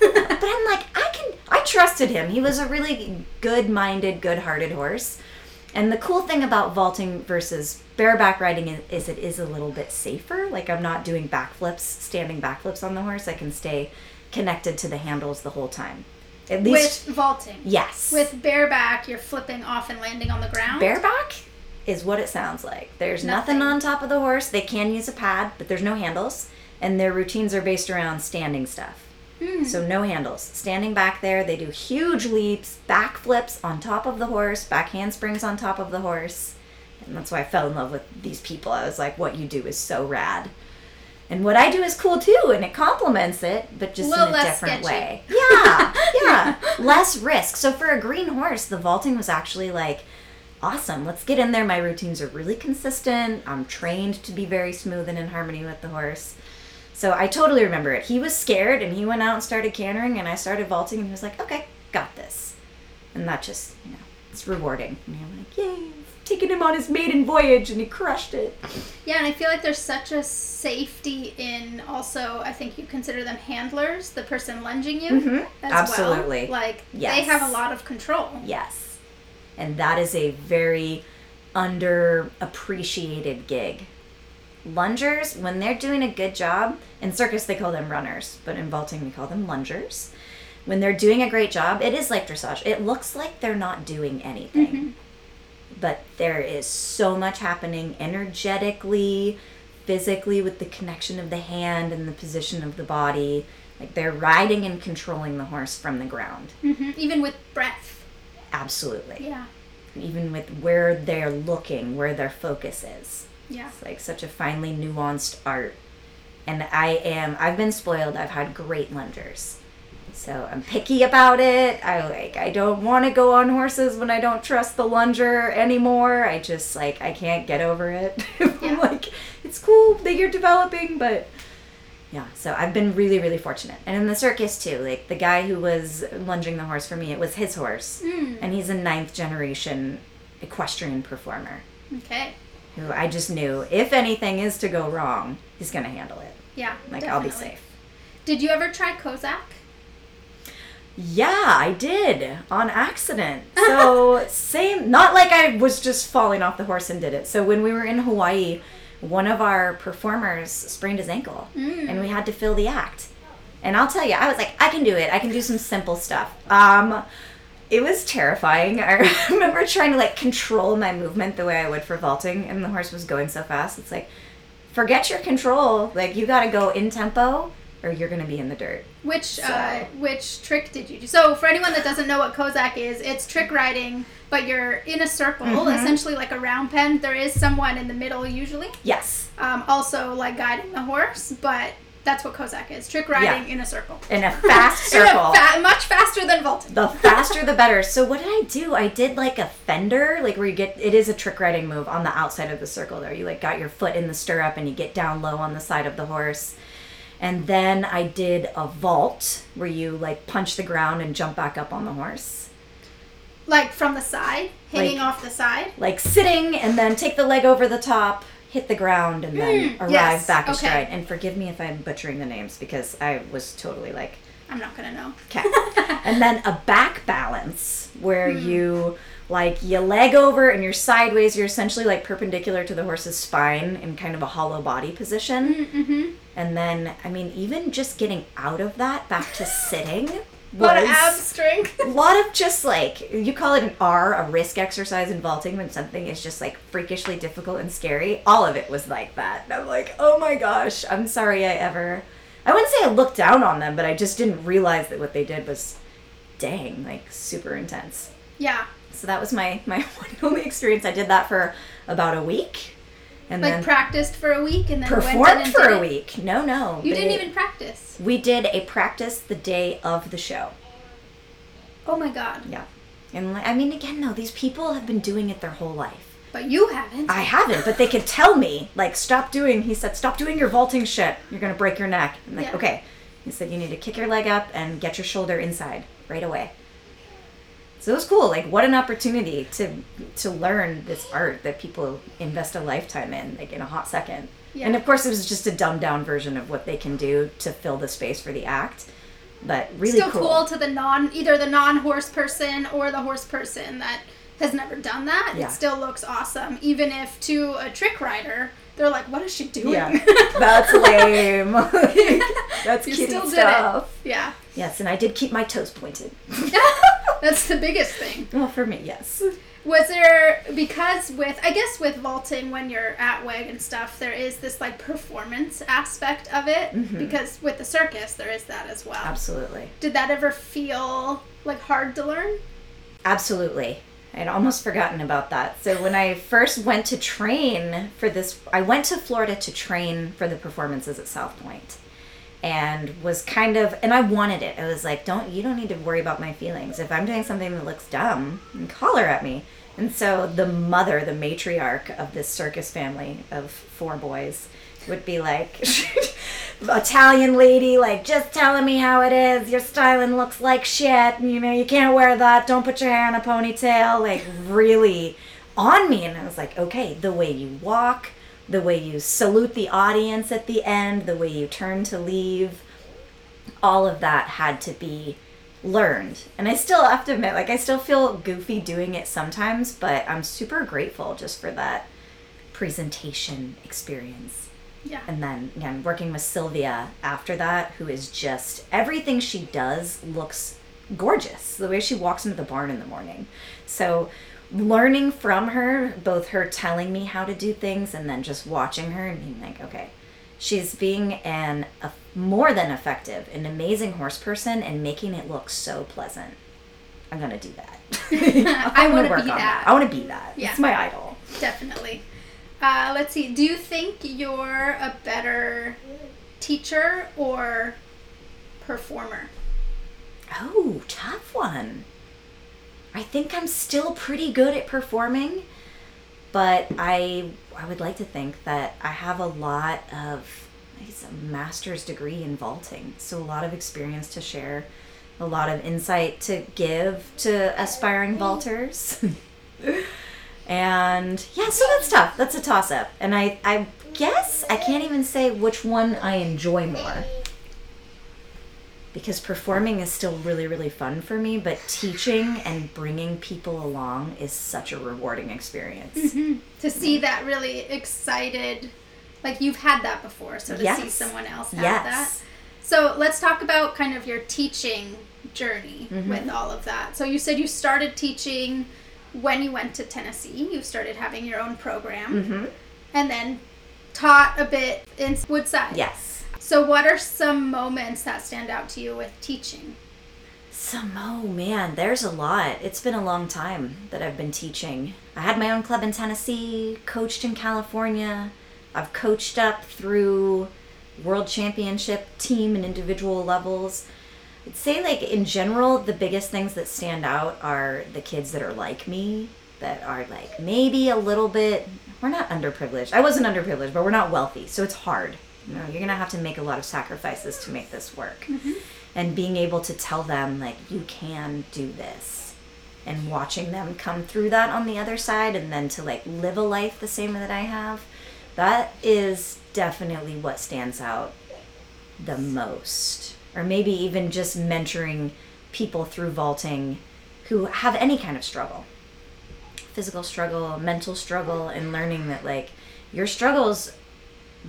but I'm like, I can, I trusted him. He was a really good minded, good hearted horse. And the cool thing about vaulting versus bareback riding is, is it is a little bit safer. Like, I'm not doing backflips, standing backflips on the horse. I can stay connected to the handles the whole time. At least, With vaulting. yes. With bareback, you're flipping off and landing on the ground. bareback is what it sounds like. There's nothing. Nothing. on top of the horse. They can use a pad, but there's no handles, and their routines are based around standing stuff. Hmm. So no handles. Standing back there, they do huge leaps, back flips on top of the horse, back handsprings on top of the horse. And that's why I fell in love with these people. I was like, what you do is so rad. And what I do is cool too, and it complements it, but just in a different sketchy. way. Yeah, yeah. less risk. So for a green horse, the vaulting was actually like, awesome. Let's get in there. My routines are really consistent. I'm trained to be very smooth and in harmony with the horse. So I totally remember it. He was scared and he went out and started cantering and I started vaulting and he was like, okay, got this. And that just, you know, it's rewarding. And I'm like, yay, I've taken him on his maiden voyage and he crushed it. Yeah, and I feel like there's such a safety in also, I think you consider them handlers, the person lunging you Mhm, as absolutely. well. Like, they have a lot of control. Yes. And that is a very underappreciated gig. Lungers, when they're doing a good job, in circus they call them runners, but in vaulting we call them lungers. When they're doing a great job, it is like dressage. It looks like they're not doing anything. But there is so much happening energetically, physically, with the connection of the hand and the position of the body. Like they're riding and controlling the horse from the ground. hmm Even with breath. Absolutely Yeah. even with where they're looking, where their focus is. Yeah. It's like such a finely nuanced art. And I am I've been spoiled. I've had great lungers. So I'm picky about it. I like I don't want to go on horses when I don't trust the lunger anymore. I just like I can't get over it. Yeah. like it's cool that you're developing, but yeah, so I've been really, really fortunate. And in the circus too, like the guy who was lunging the horse for me, it was his horse. Mm. And he's a ninth generation equestrian performer Okay. Who I just knew if anything is to go wrong, he's going to handle it. Yeah. Like, I'll be safe. Did you ever try Kozak? Yeah, I did on accident. So, same, not like I was just falling off the horse and did it. So, when we were in Hawaii, one of our performers sprained his ankle Mm. and we had to fill the act. And I'll tell you, I was like, I can do it. I can do some simple stuff. Um, it was terrifying. I remember trying to like control my movement the way I would for vaulting, and the horse was going so fast. It's like, forget your control. Like you got to go in tempo, or you're gonna be in the dirt. Which uh, which trick did you do? So for anyone that doesn't know what Kozak is, it's trick riding, but you're in a circle, Mhm. essentially like a round pen. There is someone in the middle usually, Yes, um, also like guiding the horse, but that's what Kozak is. Trick riding in a circle. in a fast In a circle. fa- much faster than vaulting. the faster the better. So what did I do? I did like a fender, like where you get it is a trick riding move on the outside of the circle there. You like got your foot in the stirrup and you get down low on the side of the horse. And then I did a vault where you like punch the ground and jump back up on the horse. Like from the side, hanging Like- off the side. Like sitting and then take the leg over the top, hit the ground and then Mm, arrive yes, back okay. astride. And forgive me if I'm butchering the names because I was totally like I'm not gonna know. Okay. and then a back balance where Hmm. you like you leg over and you're sideways. You're essentially like perpendicular to the horse's spine in kind of a hollow body position. Mm-hmm. And then, I mean, even just getting out of that back to sitting A lot of ab strength. a lot of just like you call it an R, a risk exercise in vaulting when something is just like freakishly difficult and scary. All of it was like that. And I'm like, oh my gosh, I'm sorry I ever. I wouldn't say I looked down on them, but I just didn't realize that what they did was, dang, like super intense. yeah, So that was my my one only experience. I did that for about a week, and like then practiced for a week and then went performed and for a it. week. No, no, You didn't even practice. We did a practice the day of the show. Oh my god! Yeah. And like, I mean, again, though, these people have been doing it their whole life. But you haven't. I haven't, but they could tell me, like, stop doing, he said, stop doing your vaulting shit. You're going to break your neck. I'm like, Yeah. okay. He said, you need to kick your leg up and get your shoulder inside right away. So it was cool. Like, what an opportunity to to learn this art that people invest a lifetime in, like, in a hot second. Yeah. And of course, it was just a dumbed down version of what they can do to fill the space for the act. But really Still cool. to the non, either the non-horse person or the horse person that has never done that. Yeah. It still looks awesome, even if to a trick rider, they're like, "What is she doing?" Yeah. That's lame. That's You still did stuff. it. Yeah. Yes, and I did keep my toes pointed. That's the biggest thing. Well, for me, yes. Was there because with I guess with vaulting when you're at WEG and stuff, there is this like performance aspect of it Mhm. because with the circus there is that as well. Absolutely. Did that ever feel like hard to learn? Absolutely. I'd almost forgotten about that. So when I first went to train for this, I went to Florida to train for the performances at South Point, and was kind of, and I wanted it. I was like, "Don't you don't need to worry about my feelings. If I'm doing something that looks dumb, then holler at me." And so the mother, the matriarch of this circus family of four boys, would be like, Italian lady, like just telling me how it is. Your styling looks like shit. You know, you can't wear that. Don't put your hair in a ponytail. Like really on me. And I was like, okay, the way you walk, the way you salute the audience at the end, the way you turn to leave, all of that had to be learned. And I still have to admit, like, I still feel goofy doing it sometimes, but I'm super grateful just for that presentation experience. Yeah. And then again, working with Sylvia after that, who is just everything she does looks gorgeous. The way she walks into the barn in the morning. So learning from her, both her telling me how to do things and then just watching her and being like, okay, she's being an a, more than effective, an amazing horse person and making it look so pleasant. I'm gonna do that. I wanna gonna be on that. I want to be that. Yeah. It's my idol. Definitely. Uh, let's see. Do you think you're a better teacher or performer? Oh, tough one. I think I'm still pretty good at performing, but I I would like to think that I have a lot of it's a master's degree in vaulting, so a lot of experience to share, a lot of insight to give to aspiring vaulters. and yeah, so that's tough. That's a toss up. And I I guess I can't even say which one I enjoy more because performing is still really really fun for me but teaching and bringing people along is such a rewarding experience To see that really excited, like you've had that before, so to see someone else have yes that. So let's talk about kind of your teaching journey Mm-hmm. with all of that. So you said you started teaching when you went to Tennessee. You started having your own program, hmm and then taught a bit in Woodside. yes So what are some moments that stand out to you with teaching? some oh man there's a lot it's been a long time that i've been teaching i had my own club in tennessee coached in california i've coached up through world championship team and individual levels I'd say like in general, the biggest things that stand out are the kids that are like me, that are like maybe a little bit. We're not underprivileged. I wasn't underprivileged, but we're not wealthy, so it's hard. Know, you're gonna have to make a lot of sacrifices to make this work, mm-hmm. and being able to tell them like you can do this, and watching them come through that on the other side, and then to like live a life the same that I have, that is definitely what stands out the most. Or maybe even just mentoring people through vaulting who have any kind of struggle. Physical struggle mental struggle and learning that like your struggles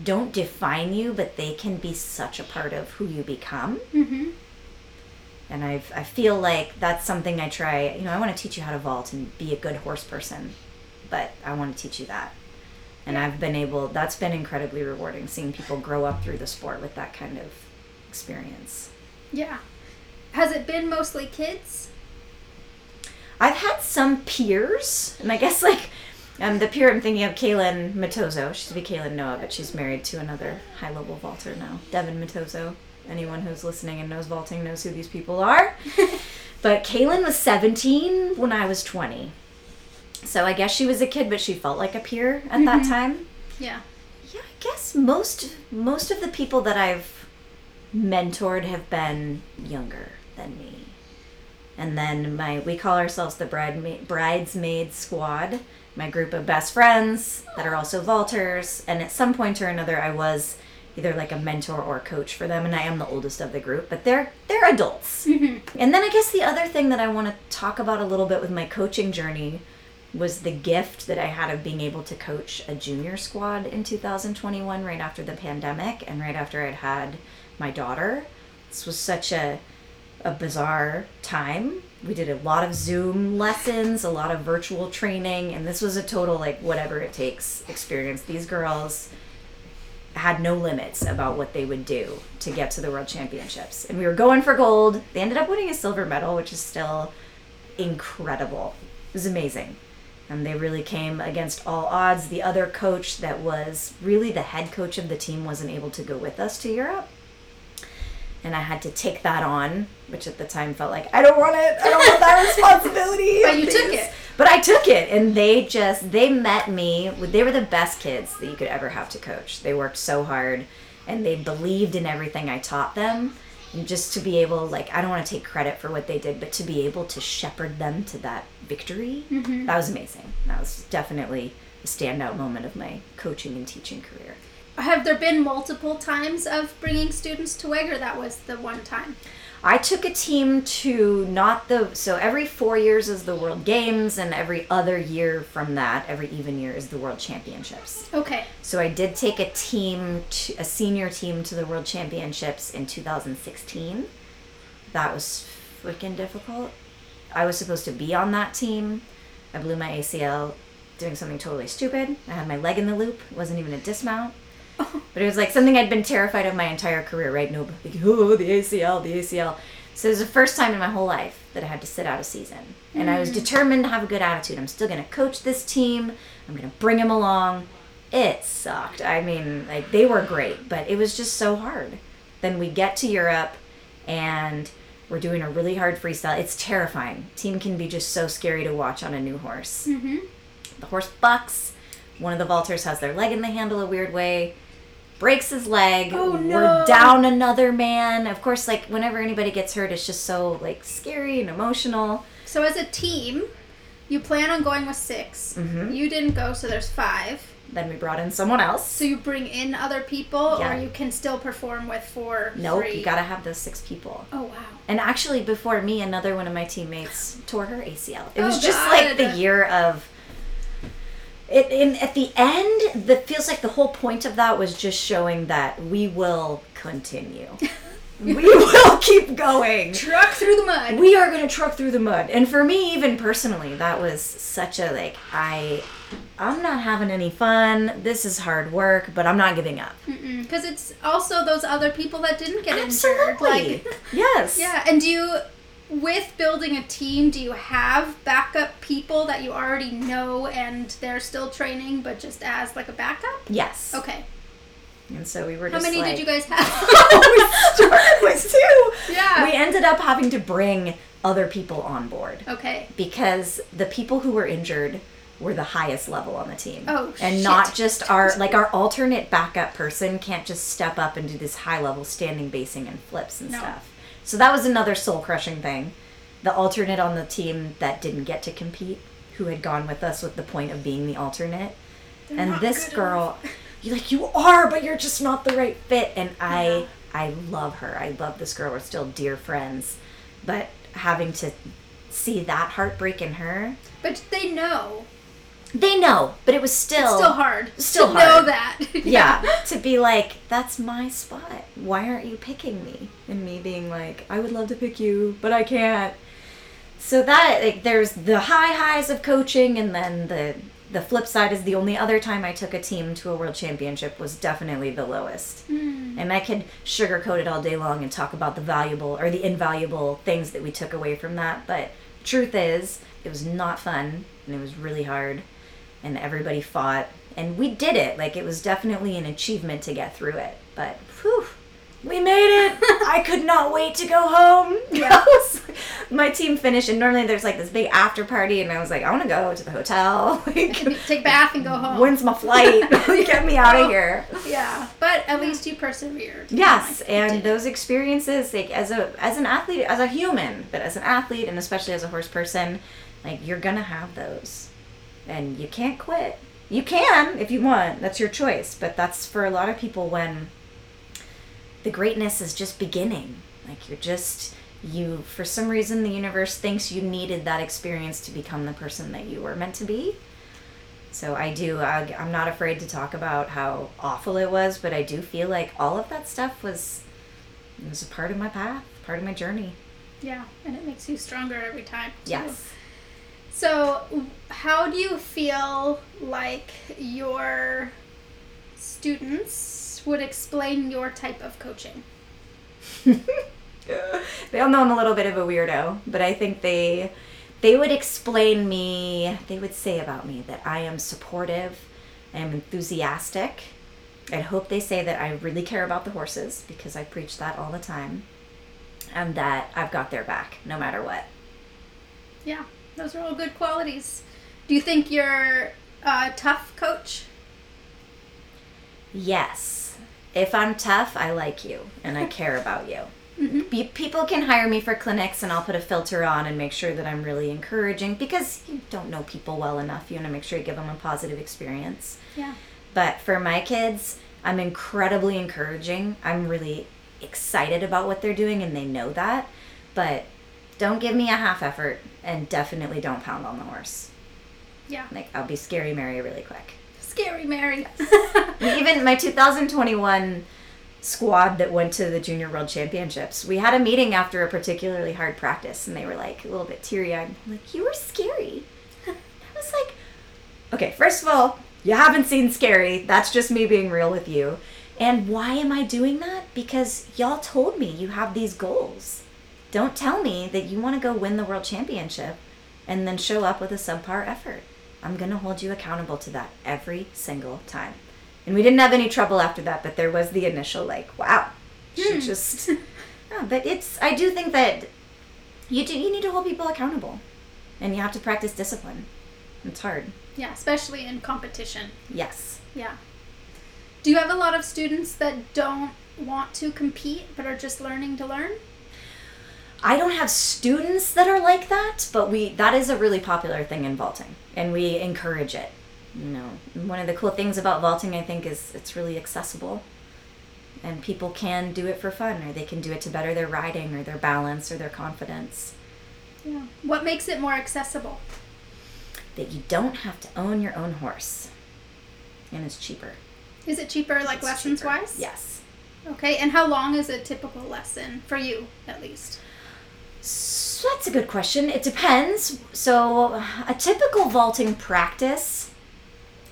don't define you but they can be such a part of who you become Mm-hmm. and I've, i feel like that's something i try you know i want to teach you how to vault and be a good horse person but i want to teach you that and i've been able that's been incredibly rewarding seeing people grow up through the sport with that kind of experience Yeah. Has it been mostly kids? I've had some peers, and I guess like um, the peer I'm thinking of, Kaylin Maitozo. She's to be Kaylin Noah, but she's married to another high level vaulter now, Devon Maitozo. Anyone who's listening and knows vaulting knows who these people are. but Kaylin was 17 when I was 20. So I guess she was a kid, but she felt like a peer at that time. Yeah. Yeah, I guess most most of the people that I've mentored have been younger than me. And then my we call ourselves the bride bridesmaid squad, my group of best friends that are also vaulters, and at some point or another I was either like a mentor or a coach for them and I am the oldest of the group, but they're they're adults. Mm-hmm. And then I guess the other thing that I want to talk about a little bit with my coaching journey was the gift that I had of being able to coach a junior squad in 2021 right after the pandemic and right after I'd had my daughter. This was such a a bizarre time. We did a lot of Zoom lessons, a lot of virtual training, and this was a total like whatever it takes experience. These girls had no limits about what they would do to get to the world championships. And we were going for gold. They ended up winning a silver medal, which is still incredible. It was amazing. And they really came against all odds. The other coach that was really the head coach of the team wasn't able to go with us to Europe. And I had to take that on, which at the time felt like I don't want it. I don't want that responsibility. But you took it. But I took it, and they just they met me. They were the best kids that you could ever have to coach. They worked so hard, and they believed in everything I taught them. And just to be able, like, I don't want to take credit for what they did, but to be able to shepherd them to that victory, mm-hmm. that was amazing. That was definitely a standout moment of my coaching and teaching career. Have there been multiple times of bringing students to WEG, or that was the one time? I took a team to not the so every four years is the World Games, and every other year from that, every even year is the World Championships. Okay. So I did take a team, to, a senior team, to the World Championships in 2016. That was freaking difficult. I was supposed to be on that team. I blew my ACL doing something totally stupid. I had my leg in the loop. It wasn't even a dismount. But it was like something I'd been terrified of my entire career, right? No, like, oh, the ACL, the ACL. So it was the first time in my whole life that I had to sit out a season. And I was determined to have a good attitude. I'm still going to coach this team, I'm going to bring them along. It sucked. I mean, like, they were great, but it was just so hard. Then we get to Europe and we're doing a really hard freestyle. It's terrifying. Team can be just so scary to watch on a new horse. Mm-hmm. The horse bucks. One of the vaulters has their leg in the handle a weird way. Breaks his leg. Oh, We're down another man. Of course, like whenever anybody gets hurt, it's just so like scary and emotional. So as a team, you plan on going with 6 Mhm. You didn't go, so there's five. Then we brought in someone else. So you bring in other people, Yeah. or you can still perform with four. Nope, three. you gotta have those six people. Oh wow. And actually, before me, another one of my teammates tore her ACL. It Oh, was just like the year of. It in at the end, that feels like the whole point of that was just showing that we will continue. we will keep going. Truck through the mud. We are gonna truck through the mud. And for me, even personally, that was such a like I. I'm not having any fun. This is hard work, but I'm not giving up. Because it's also those other people that didn't get injured. Absolutely. Like, yes. yeah. And do you, with building a team, do you have backup people that you already know and they're still training, but just as like a backup? Yes. Okay. And so we were just How many like, did you guys have? Oh, we started with two. Yeah. We ended up having to bring other people on board okay. because the people who were injured were the highest level on the team. Oh, and shit. not just our like our alternate backup person can't just step up and do this high level standing basing and flips and No. stuff. So that was another soul crushing thing. The alternate on the team that didn't get to compete, who had gone with us with the point of being the alternate. They're and this girl, you like you are, but you're just not the right fit. And I, Yeah. I love her. I love this girl. We're still dear friends, but having to see that heartbreak in her, But they know. They know, but it was still It's still hard. still to hard. know that. yeah, to be like, that's my spot. Why aren't you picking me? And me being like, I would love to pick you, but I can't. So that like there's the high highs of coaching and then the the flip side is the only other time I took a team to a world championship was definitely the lowest. Hmm. And I could sugarcoat it all day long and talk about the valuable or the invaluable things that we took away from that, but truth is, it was not fun and it was really hard and everybody fought and we did it. Like it was definitely an achievement to get through it but whew, we made it. I could not wait to go home. Yeah. my team finished and normally there's like this big after party and i was like i want to go to the hotel. Like Take a bath and go home. when's my flight? Get me out of oh, here. Yeah, but at least you persevered. Yes, you and those experiences, like as a as an athlete, as a human, but as an athlete, and especially as a horse person, like you're gonna have those, and you can't quit. You can if you want. That's your choice. But that's for a lot of people when the greatness is just beginning. Like you're just you for some reason the universe thinks you needed that experience to become the person that you were meant to be. So I do. I, I'm not afraid to talk about how awful it was, but I do feel like all of that stuff was it was a part of my path, part of my journey. Yeah, and it makes you stronger every time. Too. Yes. So, how do you feel like your students would explain your type of coaching? they all know I'm a little bit of a weirdo, but I think they they would explain me, they would say about me that I am supportive, I am enthusiastic. I hope they say that I really care about the horses because I preach that all the time. And that I've got their back no matter what. Yeah, those are all good qualities. Do you think you're a tough coach? Yes. If I'm tough, I like you and I care about you. Mm-hmm. Be- people can hire me for clinics and I'll put a filter on and make sure that I'm really encouraging because you don't know people well enough. You want to make sure you give them a positive experience. Yeah. But for my kids, I'm incredibly encouraging. I'm really excited about what they're doing and they know that. But don't give me a half effort and definitely don't pound on the horse. Yeah. Like, I'll be scary Mary really quick. Scary Mary. Even my 2021 squad that went to the Junior World Championships, we had a meeting after a particularly hard practice and they were like a little bit teary eyed. Like, you were scary. I was like, okay, first of all, you haven't seen scary. That's just me being real with you. And why am I doing that? Because y'all told me you have these goals. Don't tell me that you want to go win the world championship and then show up with a subpar effort. I'm going to hold you accountable to that every single time. And we didn't have any trouble after that, but there was the initial, like, wow, she hmm. just. no, oh, but it's, I do think that you do, you need to hold people accountable and you have to practice discipline. It's hard. yeah, especially in competition. Yes. Yeah. Do you have a lot of students that don't want to compete but are just learning to learn? I don't have students that are like that, but we that is a really popular thing in vaulting, and we encourage it. You know, one of the cool things about vaulting, I think, is it's really accessible, and people can do it for fun, or they can do it to better their riding, or their balance, or their confidence. Yeah. What makes it more accessible? That you don't have to own your own horse, and it's cheaper. Is it cheaper, like It's lessons cheaper. wise? Yes. Okay, and how long is a typical lesson for you, at least? So that's a good question. It depends. So, a typical vaulting practice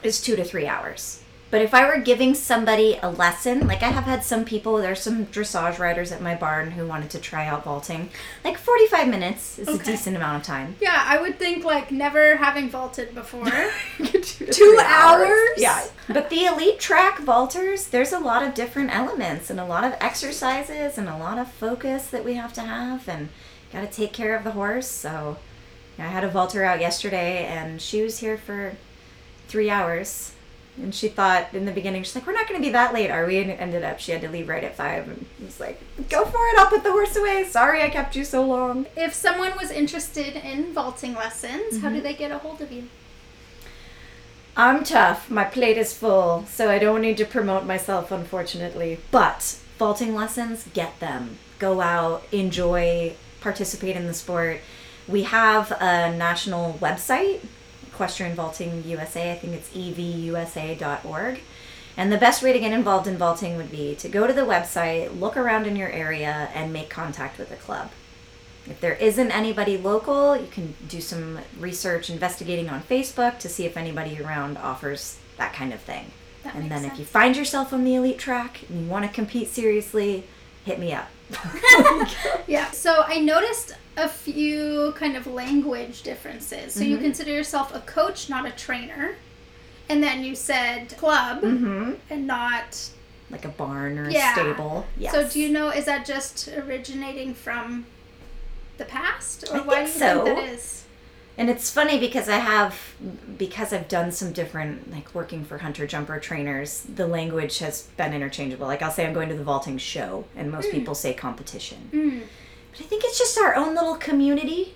is two to three hours. But if I were giving somebody a lesson, like I have had some people, there's some dressage riders at my barn who wanted to try out vaulting. Like 45 minutes is a decent amount of time. Yeah, I would think like never having vaulted before. two Two three hours? Yeah. But the elite track vaulters, there's a lot of different elements and a lot of exercises and a lot of focus that we have to have and got to take care of the horse. So I had a vaulter out yesterday and she was here for three hours. And she thought in the beginning, she's like, we're not going to be that late, are we? And it ended up, she had to leave right at five. And I was like, go for it. I'll put the horse away. Sorry I kept you so long. if someone was interested in vaulting lessons, how do mm-hmm. they get a hold of you? I'm tough. My plate is full, so I don't need to promote myself, unfortunately. But vaulting lessons, get them. Go out, enjoy, participate in the sport. We have a national website, Equestrian Vaulting USA. I think it's evusa.org. And the best way to get involved in vaulting would be to go to the website, look around in your area, and make contact with a club. If there isn't anybody local, you can do some research investigating on Facebook to see if anybody around offers that kind of thing. That and then sense. if you find yourself on the elite track and you want to compete seriously, hit me up. Yeah. So I noticed a few kind of language differences. So you consider yourself a coach, not a trainer. And then you said club hmm and not. Like a barn or Yeah. a stable. Yes. So do you know, is that just originating from the past? Or I why think do you so. think that is? And it's funny because I have, because I've done some different, like working for hunter jumper trainers, the language has been interchangeable. Like I'll say I'm going to the vaulting show, and most people say competition. Mm. But I think it's just our own little community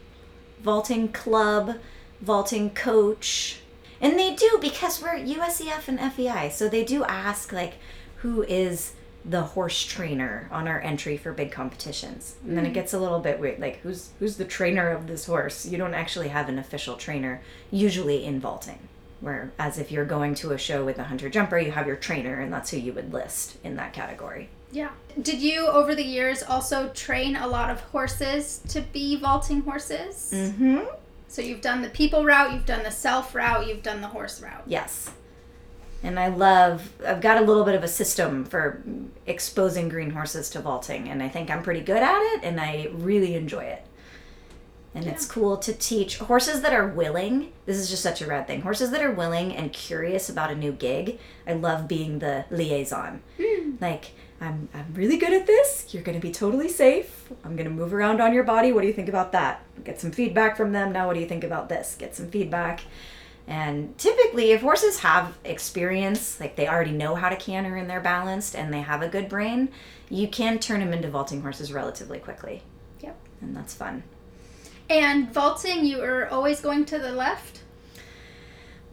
vaulting club, vaulting coach. And they do because we're USEF and FEI. So they do ask, like, who is the horse trainer on our entry for big competitions. And then it gets a little bit weird. Like, who's who's the trainer of this horse? You don't actually have an official trainer, usually in vaulting. Whereas if you're going to a show with a hunter jumper, you have your trainer, and that's who you would list in that category. Yeah. Did you over the years also train a lot of horses to be vaulting horses? Mm-hmm. So you've done the people route, you've done the self route, you've done the horse route. Yes. And I love, I've got a little bit of a system for exposing green horses to vaulting, and I think I'm pretty good at it, and I really enjoy it. And it's cool to teach horses that are willing. This is just such a rad thing. Horses that are willing and curious about a new gig. I love being the liaison. Hmm. Like, I'm, I'm really good at this. You're going to be totally safe. I'm going to move around on your body. What do you think about that? Get some feedback from them. Now, what do you think about this? Get some feedback. And typically, if horses have experience, like they already know how to canter and they're balanced and they have a good brain, you can turn them into vaulting horses relatively quickly. Yep. And that's fun. And vaulting, you are always going to the left?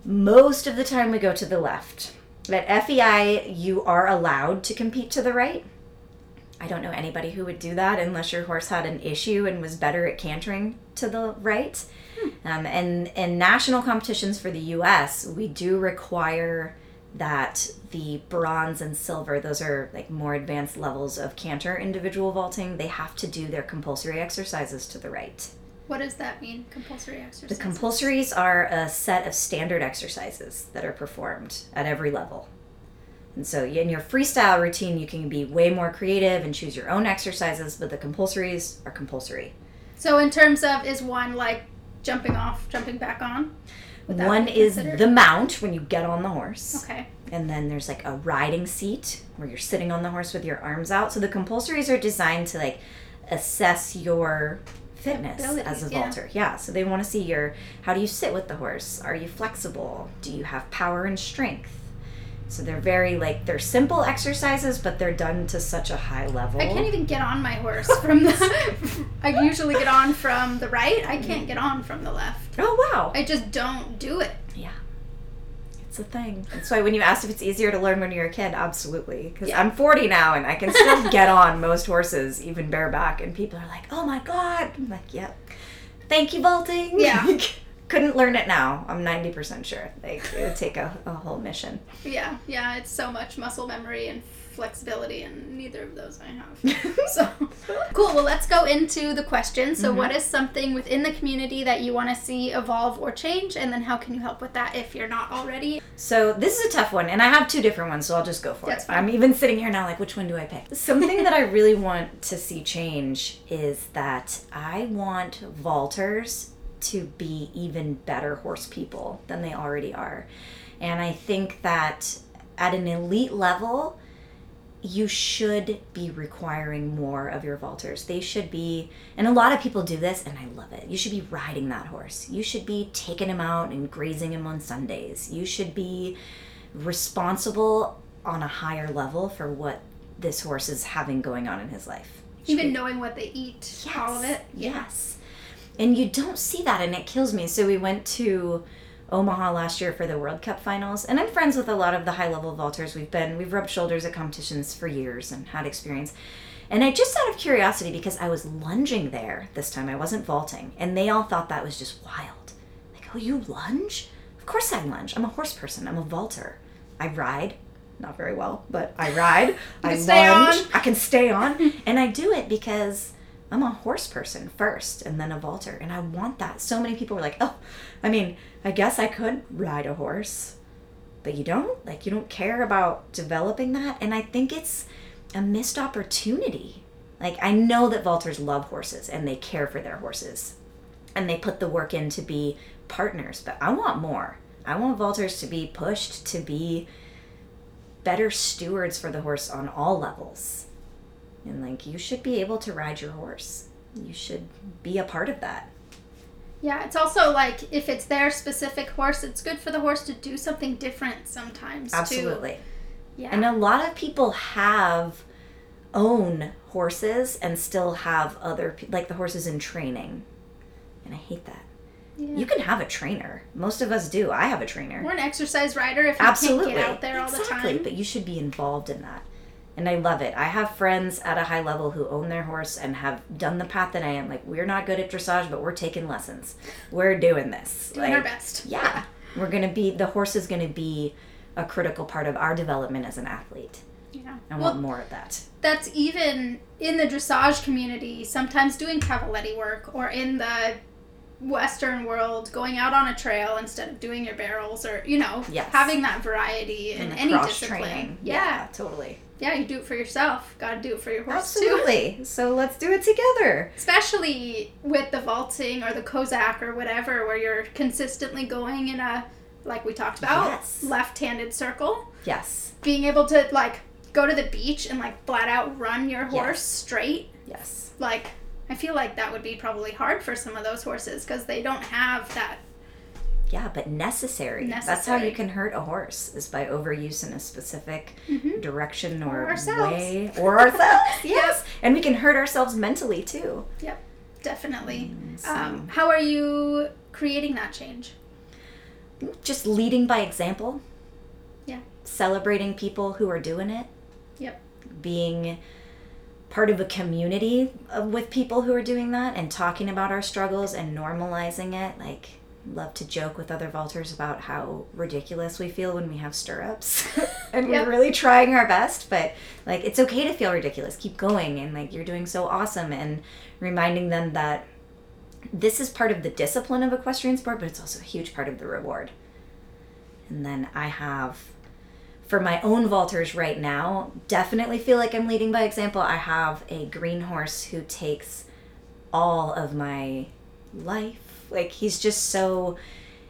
Most of the time, we go to the left. At FEI, you are allowed to compete to the right. I don't know anybody who would do that unless your horse had an issue and was better at cantering to the right. Um, and in national competitions for the U.S., we do require that the bronze and silver, those are like more advanced levels of canter individual vaulting, they have to do their compulsory exercises to the right. What does that mean? Compulsory exercises? The compulsories are a set of standard exercises that are performed at every level. And so in your freestyle routine, you can be way more creative and choose your own exercises, but the compulsories are compulsory. So in terms of is one like jumping off, jumping back on? One is the mount when you get on the horse. Okay. And then there's like a riding seat where you're sitting on the horse with your arms out. So the compulsories are designed to like assess your fitness as a Abilities, yeah. vaulter. Yeah. So they want to see your how do you sit with the horse? Are you flexible? Do you have power and strength? So they're very like they're simple exercises, but they're done to such a high level. I can't even get on my horse from the. I usually get on from the right. I can't get on from the left. Oh wow. I just don't do it. Yeah. It's a thing. That's why when you asked if it's easier to learn when you're a kid, absolutely. Because Yeah. I'm 40 now and I can still get on most horses, even bareback. And people are like, oh my God. I'm like, yep. Thank you, vaulting. Yeah. Couldn't learn it now. I'm 90% sure. Like, it would take a, a whole mission. Yeah, yeah. It's so much muscle memory and flexibility, and neither of those I have. so cool. Well, let's go into the questions. So, what mm-hmm. is something within the community that you want to see evolve or change, and then how can you help with that if you're not already? So this is a tough one, and I have two different ones, so I'll just go for That's it. fine. I'm even sitting here now, like, which one do I pick? Something that I really want to see change is that I want vaulters to be even better horse people than they already are, and I think that at an elite level, you should be requiring more of your vaulters. They should be, and a lot of people do this, and I love it. You should be riding that horse. You should be taking him out and grazing him on Sundays. You should be responsible on a higher level for what this horse is having going on in his life. Even be- knowing what they eat, all of it. Yes. And you don't see that, and it kills me. So we went to Omaha last year for the World Cup finals, and I'm friends with a lot of the high level vaulters. We've been, we've rubbed shoulders at competitions for years and had experience. And I just out of curiosity, because I was lunging there this time, I wasn't vaulting, and they all thought that was just wild. Like, oh, you lunge? Of course I lunge. I'm a horse person. I'm a vaulter. I ride, not very well, but I ride. I can stay lunge. on. I can stay on, and I do it because I'm a horse person first, and then a vaulter, and I want that. So many people were like, "Oh, I mean, I guess I could ride a horse, but you don't. Like, you don't care about developing that." And I think it's a missed opportunity. Like, I know that vaulters love horses and they care for their horses, and they put the work in to be partners. But I want more. I want vaulters to be pushed to be better stewards for the horse on all levels. And like you should be able to ride your horse. You should be a part of that. Yeah, it's also like if it's their specific horse, it's good for the horse to do something different sometimes. too. Absolutely. Yeah. And a lot of people have own horses and still have other like the horses in training. And I hate that. Yeah. You can have a trainer. Most of us do. I have a trainer. Or an exercise rider if you Absolutely. can't get out there all exactly. the time. But you should be involved in that. And I love it. I have friends at a high level who own their horse and have done the path that I am. Like, we're not good at dressage, but we're taking lessons. We're doing this. Doing like, our best. Yeah. We're going to be, the horse is going to be a critical part of our development as an athlete. Yeah. I Well, want more of that. that's even in the dressage community, sometimes doing cavaletti work or in the Western world, going out on a trail instead of doing your barrels or, you know, Yes. having that variety in And any discipline. training. Yeah. totally. Yeah. you do it for yourself. Gotta do it for your horse too. Absolutely. So let's do it together. Especially with the vaulting or the Kozak or whatever, where you're consistently going in a, like we talked about, Yes. left handed circle. Yes. Being able to, like, go to the beach and, like, flat out run your horse Yes. straight Yes. like I feel like that would be probably hard for some of those horses because they don't have that. Yeah, but necessary. That's how you can hurt a horse is by overuse in a specific direction or, Or ourselves. way or ourselves. yes, and we can hurt ourselves mentally too. Yep, definitely. so- Um, how are you creating that change? Just leading by example. Yeah. Celebrating people who are doing it. Yep. Being part of a community of, with people who are doing that and talking about our struggles and normalizing it. Like, love to joke with other vaulters about how ridiculous we feel when we have stirrups. and Yep. we're really trying our best, but like, it's okay to feel ridiculous. Keep going. And like, you're doing so awesome. And reminding them that this is part of the discipline of equestrian sport, but it's also a huge part of the reward. And then I have, for my own vaulters right now, definitely feel like I'm leading by example. I have a green horse who takes all of my life. Like, he's just so,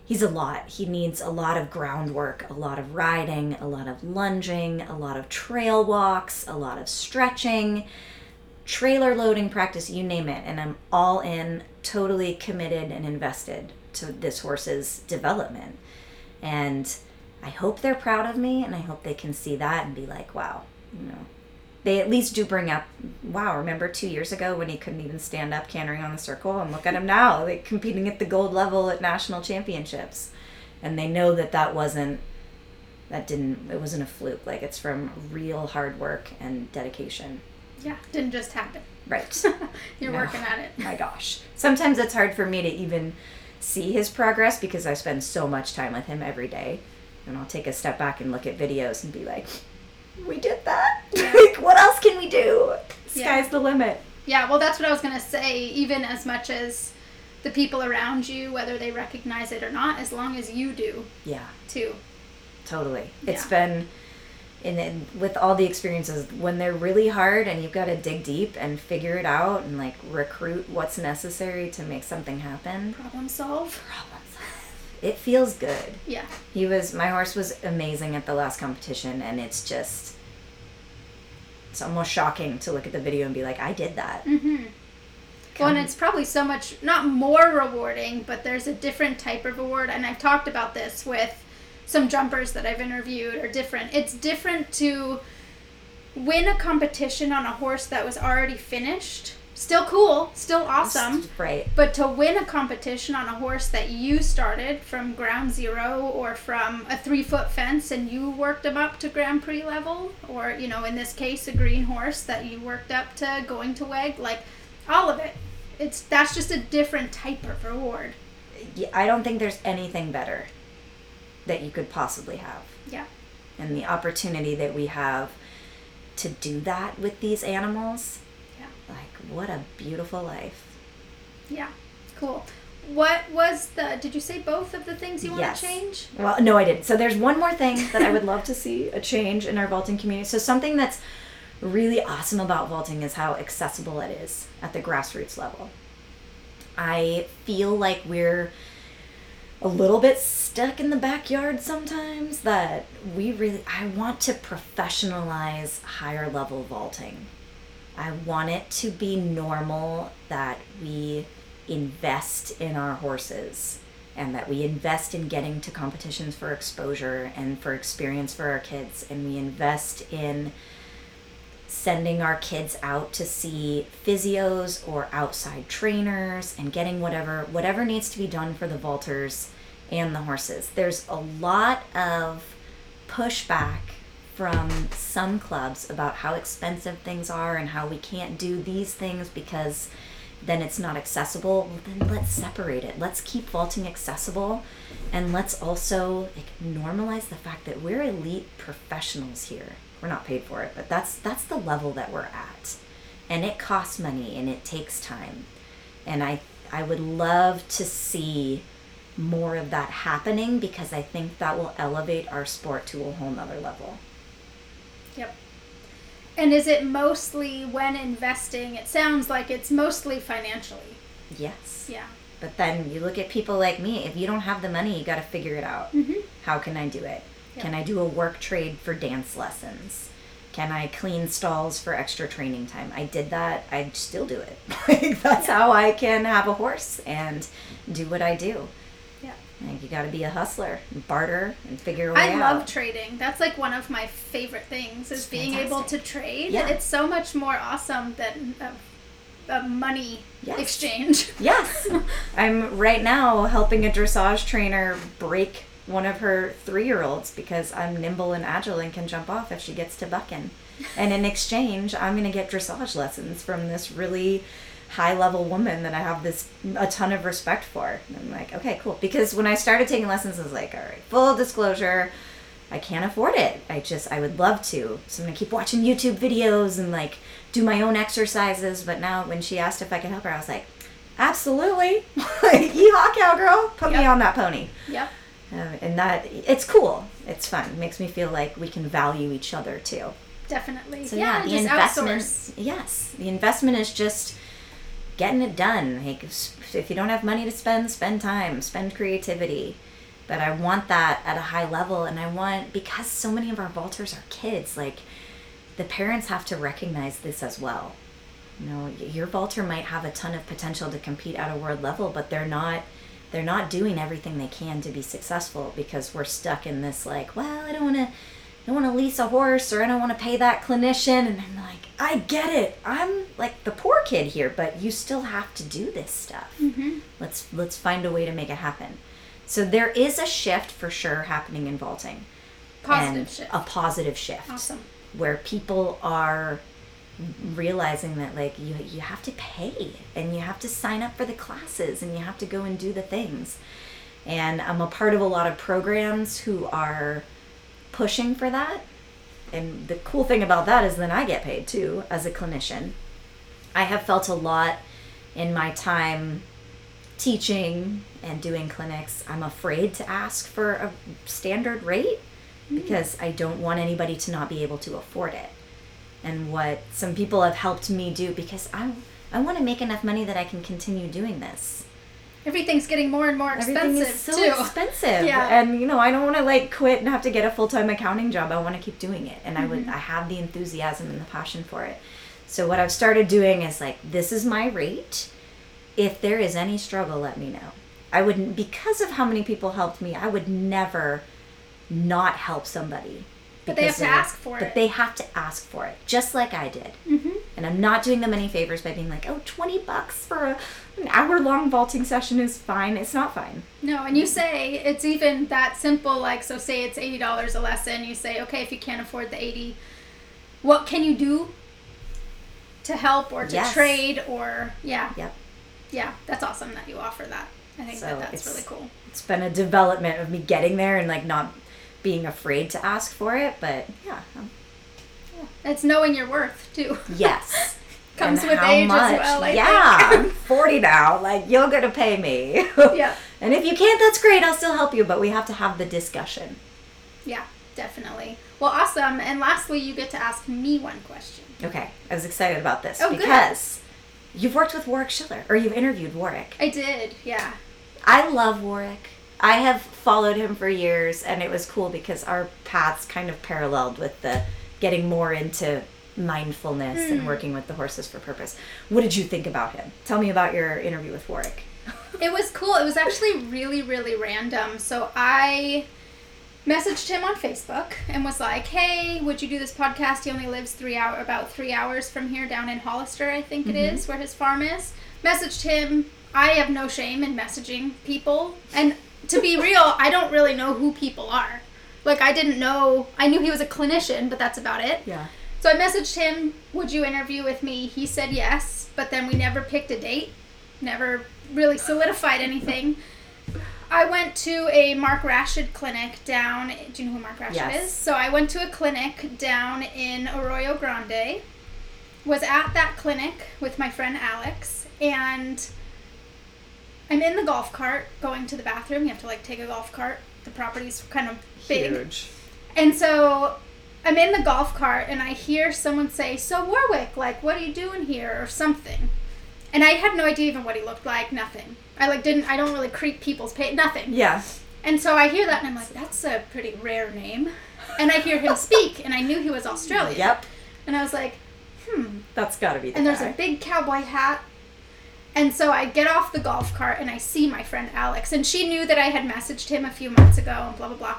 he's a lot. He needs a lot of groundwork, a lot of riding, a lot of lunging, a lot of trail walks, a lot of stretching trailer loading practice, you name it, and I'm all in, totally committed and invested to this horse's development. And I hope they're proud of me, and I hope they can see that and be like, wow, you know. They at least do bring up, wow, remember two years ago when he couldn't even stand up cantering on the circle? And look at him now, like competing at the gold level at national championships. And they know that that wasn't, that didn't, it wasn't a fluke. Like it's from real hard work and dedication. Yeah, didn't just happen. Right. You're No. working at it. My gosh. Sometimes it's hard for me to even see his progress because I spend so much time with him every day. And I'll take a step back and look at videos and be like, we did that? Yeah. like, what else can we do? Sky's Yeah. the limit. Yeah, well, that's what I was gonna say. Even as much as the people around you, whether they recognize it or not, as long as you do Yeah, too. totally. It's been. And then with all the experiences, when they're really hard and you've got to dig deep and figure it out and like recruit what's necessary to make something happen, Problem solve. problems. It feels good. Yeah. He was my horse was amazing at the last competition and it's just it's almost shocking to look at the video and be like, I did that. Mm-hmm. Well, and it's probably so much not more rewarding, but there's a different type of reward, and I've talked about this with some jumpers that I've interviewed are different. It's different to win a competition on a horse that was already finished. Still cool, still awesome. Right. But to win a competition on a horse that you started from ground zero or from a three foot fence and you worked them up to Grand Prix level, or, you know, in this case, a green horse that you worked up to going to WEG, like all of it. It's that's just a different type of reward. Yeah, I don't think there's anything better that you could possibly have. Yeah. And the opportunity that we have to do that with these animals. What a beautiful life. Yeah. Cool. What was the did you say both of the things you want Yes. to change? Well, no, I didn't. So there's one more thing that I would love to see a change in our vaulting community. So something that's really awesome about vaulting is how accessible it is at the grassroots level. I feel like we're a little bit stuck in the backyard sometimes that we really I want to professionalize higher level vaulting. I want it to be normal that we invest in our horses and that we invest in getting to competitions for exposure and for experience for our kids and we invest in sending our kids out to see physios or outside trainers and getting whatever whatever needs to be done for the vaulters and the horses. There's a lot of pushback from some clubs about how expensive things are and how we can't do these things because then it's not accessible. Well, then let's separate it. Let's keep vaulting accessible and let's also like, normalize the fact that we're elite professionals here. We're not paid for it, but that's that's the level that we're at. And it costs money and it takes time. And I I would love to see more of that happening because I think that will elevate our sport to a whole nother level. Yep. And is it mostly when investing? It sounds like it's mostly financially. Yes. Yeah. But then you look at people like me, if you don't have the money, you got to figure it out. Mm-hmm. How can I do it? Yeah. Can I do a work trade for dance lessons? Can I clean stalls for extra training time? I did that. I still do it. like that's how I can have a horse and do what I do. Like you got to be a hustler, and barter, and figure a way I out. love trading. That's like one of my favorite things is It's being able to trade. Yeah. It's so much more awesome than a, a money Yes. exchange. Yes. I'm right now helping a dressage trainer break one of her three year olds because I'm nimble and agile and can jump off if she gets to bucking. And in exchange, I'm going to get dressage lessons from this really high level woman that I have this a ton of respect for. And I'm like, okay, cool. Because when I started taking lessons, I was like, all right, full disclosure, I can't afford it. I just, I would love to. So I'm gonna keep watching YouTube videos and like do my own exercises. But now when she asked if I could help her, I was like, absolutely. like, yeehaw, cowgirl, put me on that pony. Yep. Um, and that, it's cool. It's fun. It makes me feel like we can value each other too. Definitely. So yeah, yeah, the just investment. outsource. Yes, the investment is just getting it done. Like if you don't have money to spend, spend time, spend creativity. But I want that at a high level, and I want because so many of our vaulters are kids. Like the parents have to recognize this as well. You know, your vaulter might have a ton of potential to compete at a world level, but they're not. They're not doing everything they can to be successful because we're stuck in this like, well, I don't want to I don't want to lease a horse or I don't want to pay that clinician. And I'm like, I get it. I'm like the poor kid here, but you still have to do this stuff. Mm-hmm. Let's let's find a way to make it happen. So there is a shift for sure happening in vaulting. Positive shift. A positive shift. Awesome. Where people are realizing that like you you have to pay and you have to sign up for the classes and you have to go and do the things. And I'm a part of a lot of programs who are pushing for that. And the cool thing about that is then I get paid too as a clinician. I have felt a lot in my time teaching and doing clinics. I'm afraid to ask for a standard rate mm-hmm. because I don't want anybody to not be able to afford it. And what some people have helped me do because I I want to make enough money that I can continue doing this. Everything's getting more and more expensive Everything is so too. expensive. Yeah. And you know, I don't want to like quit and have to get a full-time accounting job. I want to keep doing it. And I would I have the enthusiasm and the passion for it. So what I've started doing is like this is my rate. If there is any struggle, let me know. I wouldn't because of how many people helped me, I would never not help somebody. But they have to ask for it. But they have to ask for it, just like I did. Mm-hmm. And I'm not doing them any favors by being like, oh, 20 bucks for a, an hour long vaulting session is fine. It's not fine. No, and you say it's even that simple. Like, so say it's eighty dollars a lesson. You say, okay, if you can't afford the eighty, what can you do to help or to Yes. trade or yeah, Yep. yeah. That's awesome that you offer that. I think So that that's really cool. It's been a development of me getting there and like not being afraid to ask for it. But yeah, It's knowing your worth too. yes. Comes And with age as well, I yeah. I'm 40 now. Like, you're going to pay me. yeah, And if you can't, that's great. I'll still help you. But we have to have the discussion. yeah, definitely. Well, awesome. And lastly, you get to ask me one question. Okay. I was excited about this Oh, good. because you've worked with Warwick Schiller or you've interviewed Warwick. I did. Yeah. I love Warwick. I have followed him for years, and it was cool because our paths kind of paralleled with the getting more into mindfulness Hmm. and working with the horses for purpose. What did you think about him? Tell me about your interview with Warwick. It was cool. It was actually really, really random. So I messaged him on Facebook and was like, "Hey, would you do this podcast? He only lives three hour about three hours from here, down in Hollister, I think it is, where his farm is." Messaged him. I have no shame in messaging people, and to be real, I don't really know who people are. Like I didn't know. I knew he was a clinician, but that's about it. Yeah. So I messaged him, Would you interview with me? He said yes, but then we never picked a date, never really solidified anything. I went to a Mark Rashid clinic down. Do you know who Mark Rashid Yes. is? So I went to a clinic down in Arroyo Grande. Was at that clinic with my friend Alex, and I'm in the golf cart going to the bathroom. You have to like take a golf cart. The property's kind of big. Huge. And so I'm in the golf cart and I hear someone say, So, Warwick, like, what are you doing here? or something. And I had no idea even what he looked like, nothing. I like didn't I don't really creep people's pay nothing. Yeah. And so I hear that and I'm like, that's a pretty rare name. And I hear him speak and I knew he was Australian. Yep. And I was like, hmm. That's got to be the And there's guy. a big cowboy hat. And so I get off the golf cart and I see my friend Alex. And she knew that I had messaged him a few months ago and blah, blah, blah.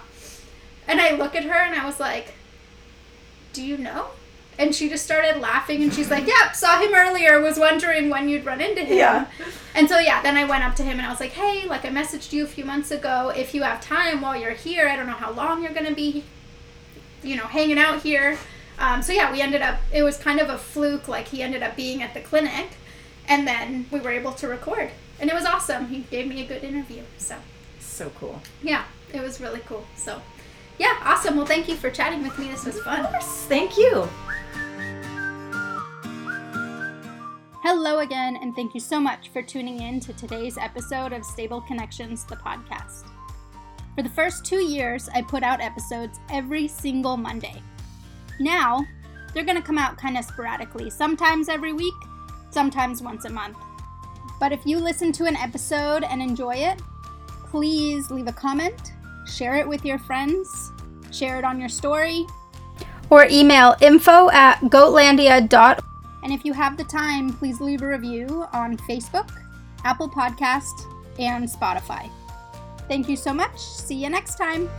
And I look at her and I was like, Do you know? And she just started laughing and she's like, Yep, saw him earlier, was wondering when you'd run into him. Yeah. And so, yeah, then I went up to him and I was like, Hey, like I messaged you a few months ago. If you have time while you're here, I don't know how long you're going to be, you know, hanging out here. Um, so, yeah, we ended up, it was kind of a fluke. Like he ended up being at the clinic and then we were able to record. And it was awesome. He gave me a good interview. So, So cool. yeah, it was really cool. So, yeah, awesome. Well, thank you for chatting with me. This was fun. Thank you. Hello again, and thank you so much for tuning in to today's episode of Stable Connections, the podcast. For the first two years, I put out episodes every single Monday. Now, they're going to come out kind of sporadically, sometimes every week, sometimes once a month. But if you listen to an episode and enjoy it, please leave a comment, share it with your friends, share it on your story, or email info at goatlandia.org. And if you have the time, please leave a review on Facebook, Apple Podcast, and Spotify. Thank you so much. See you next time.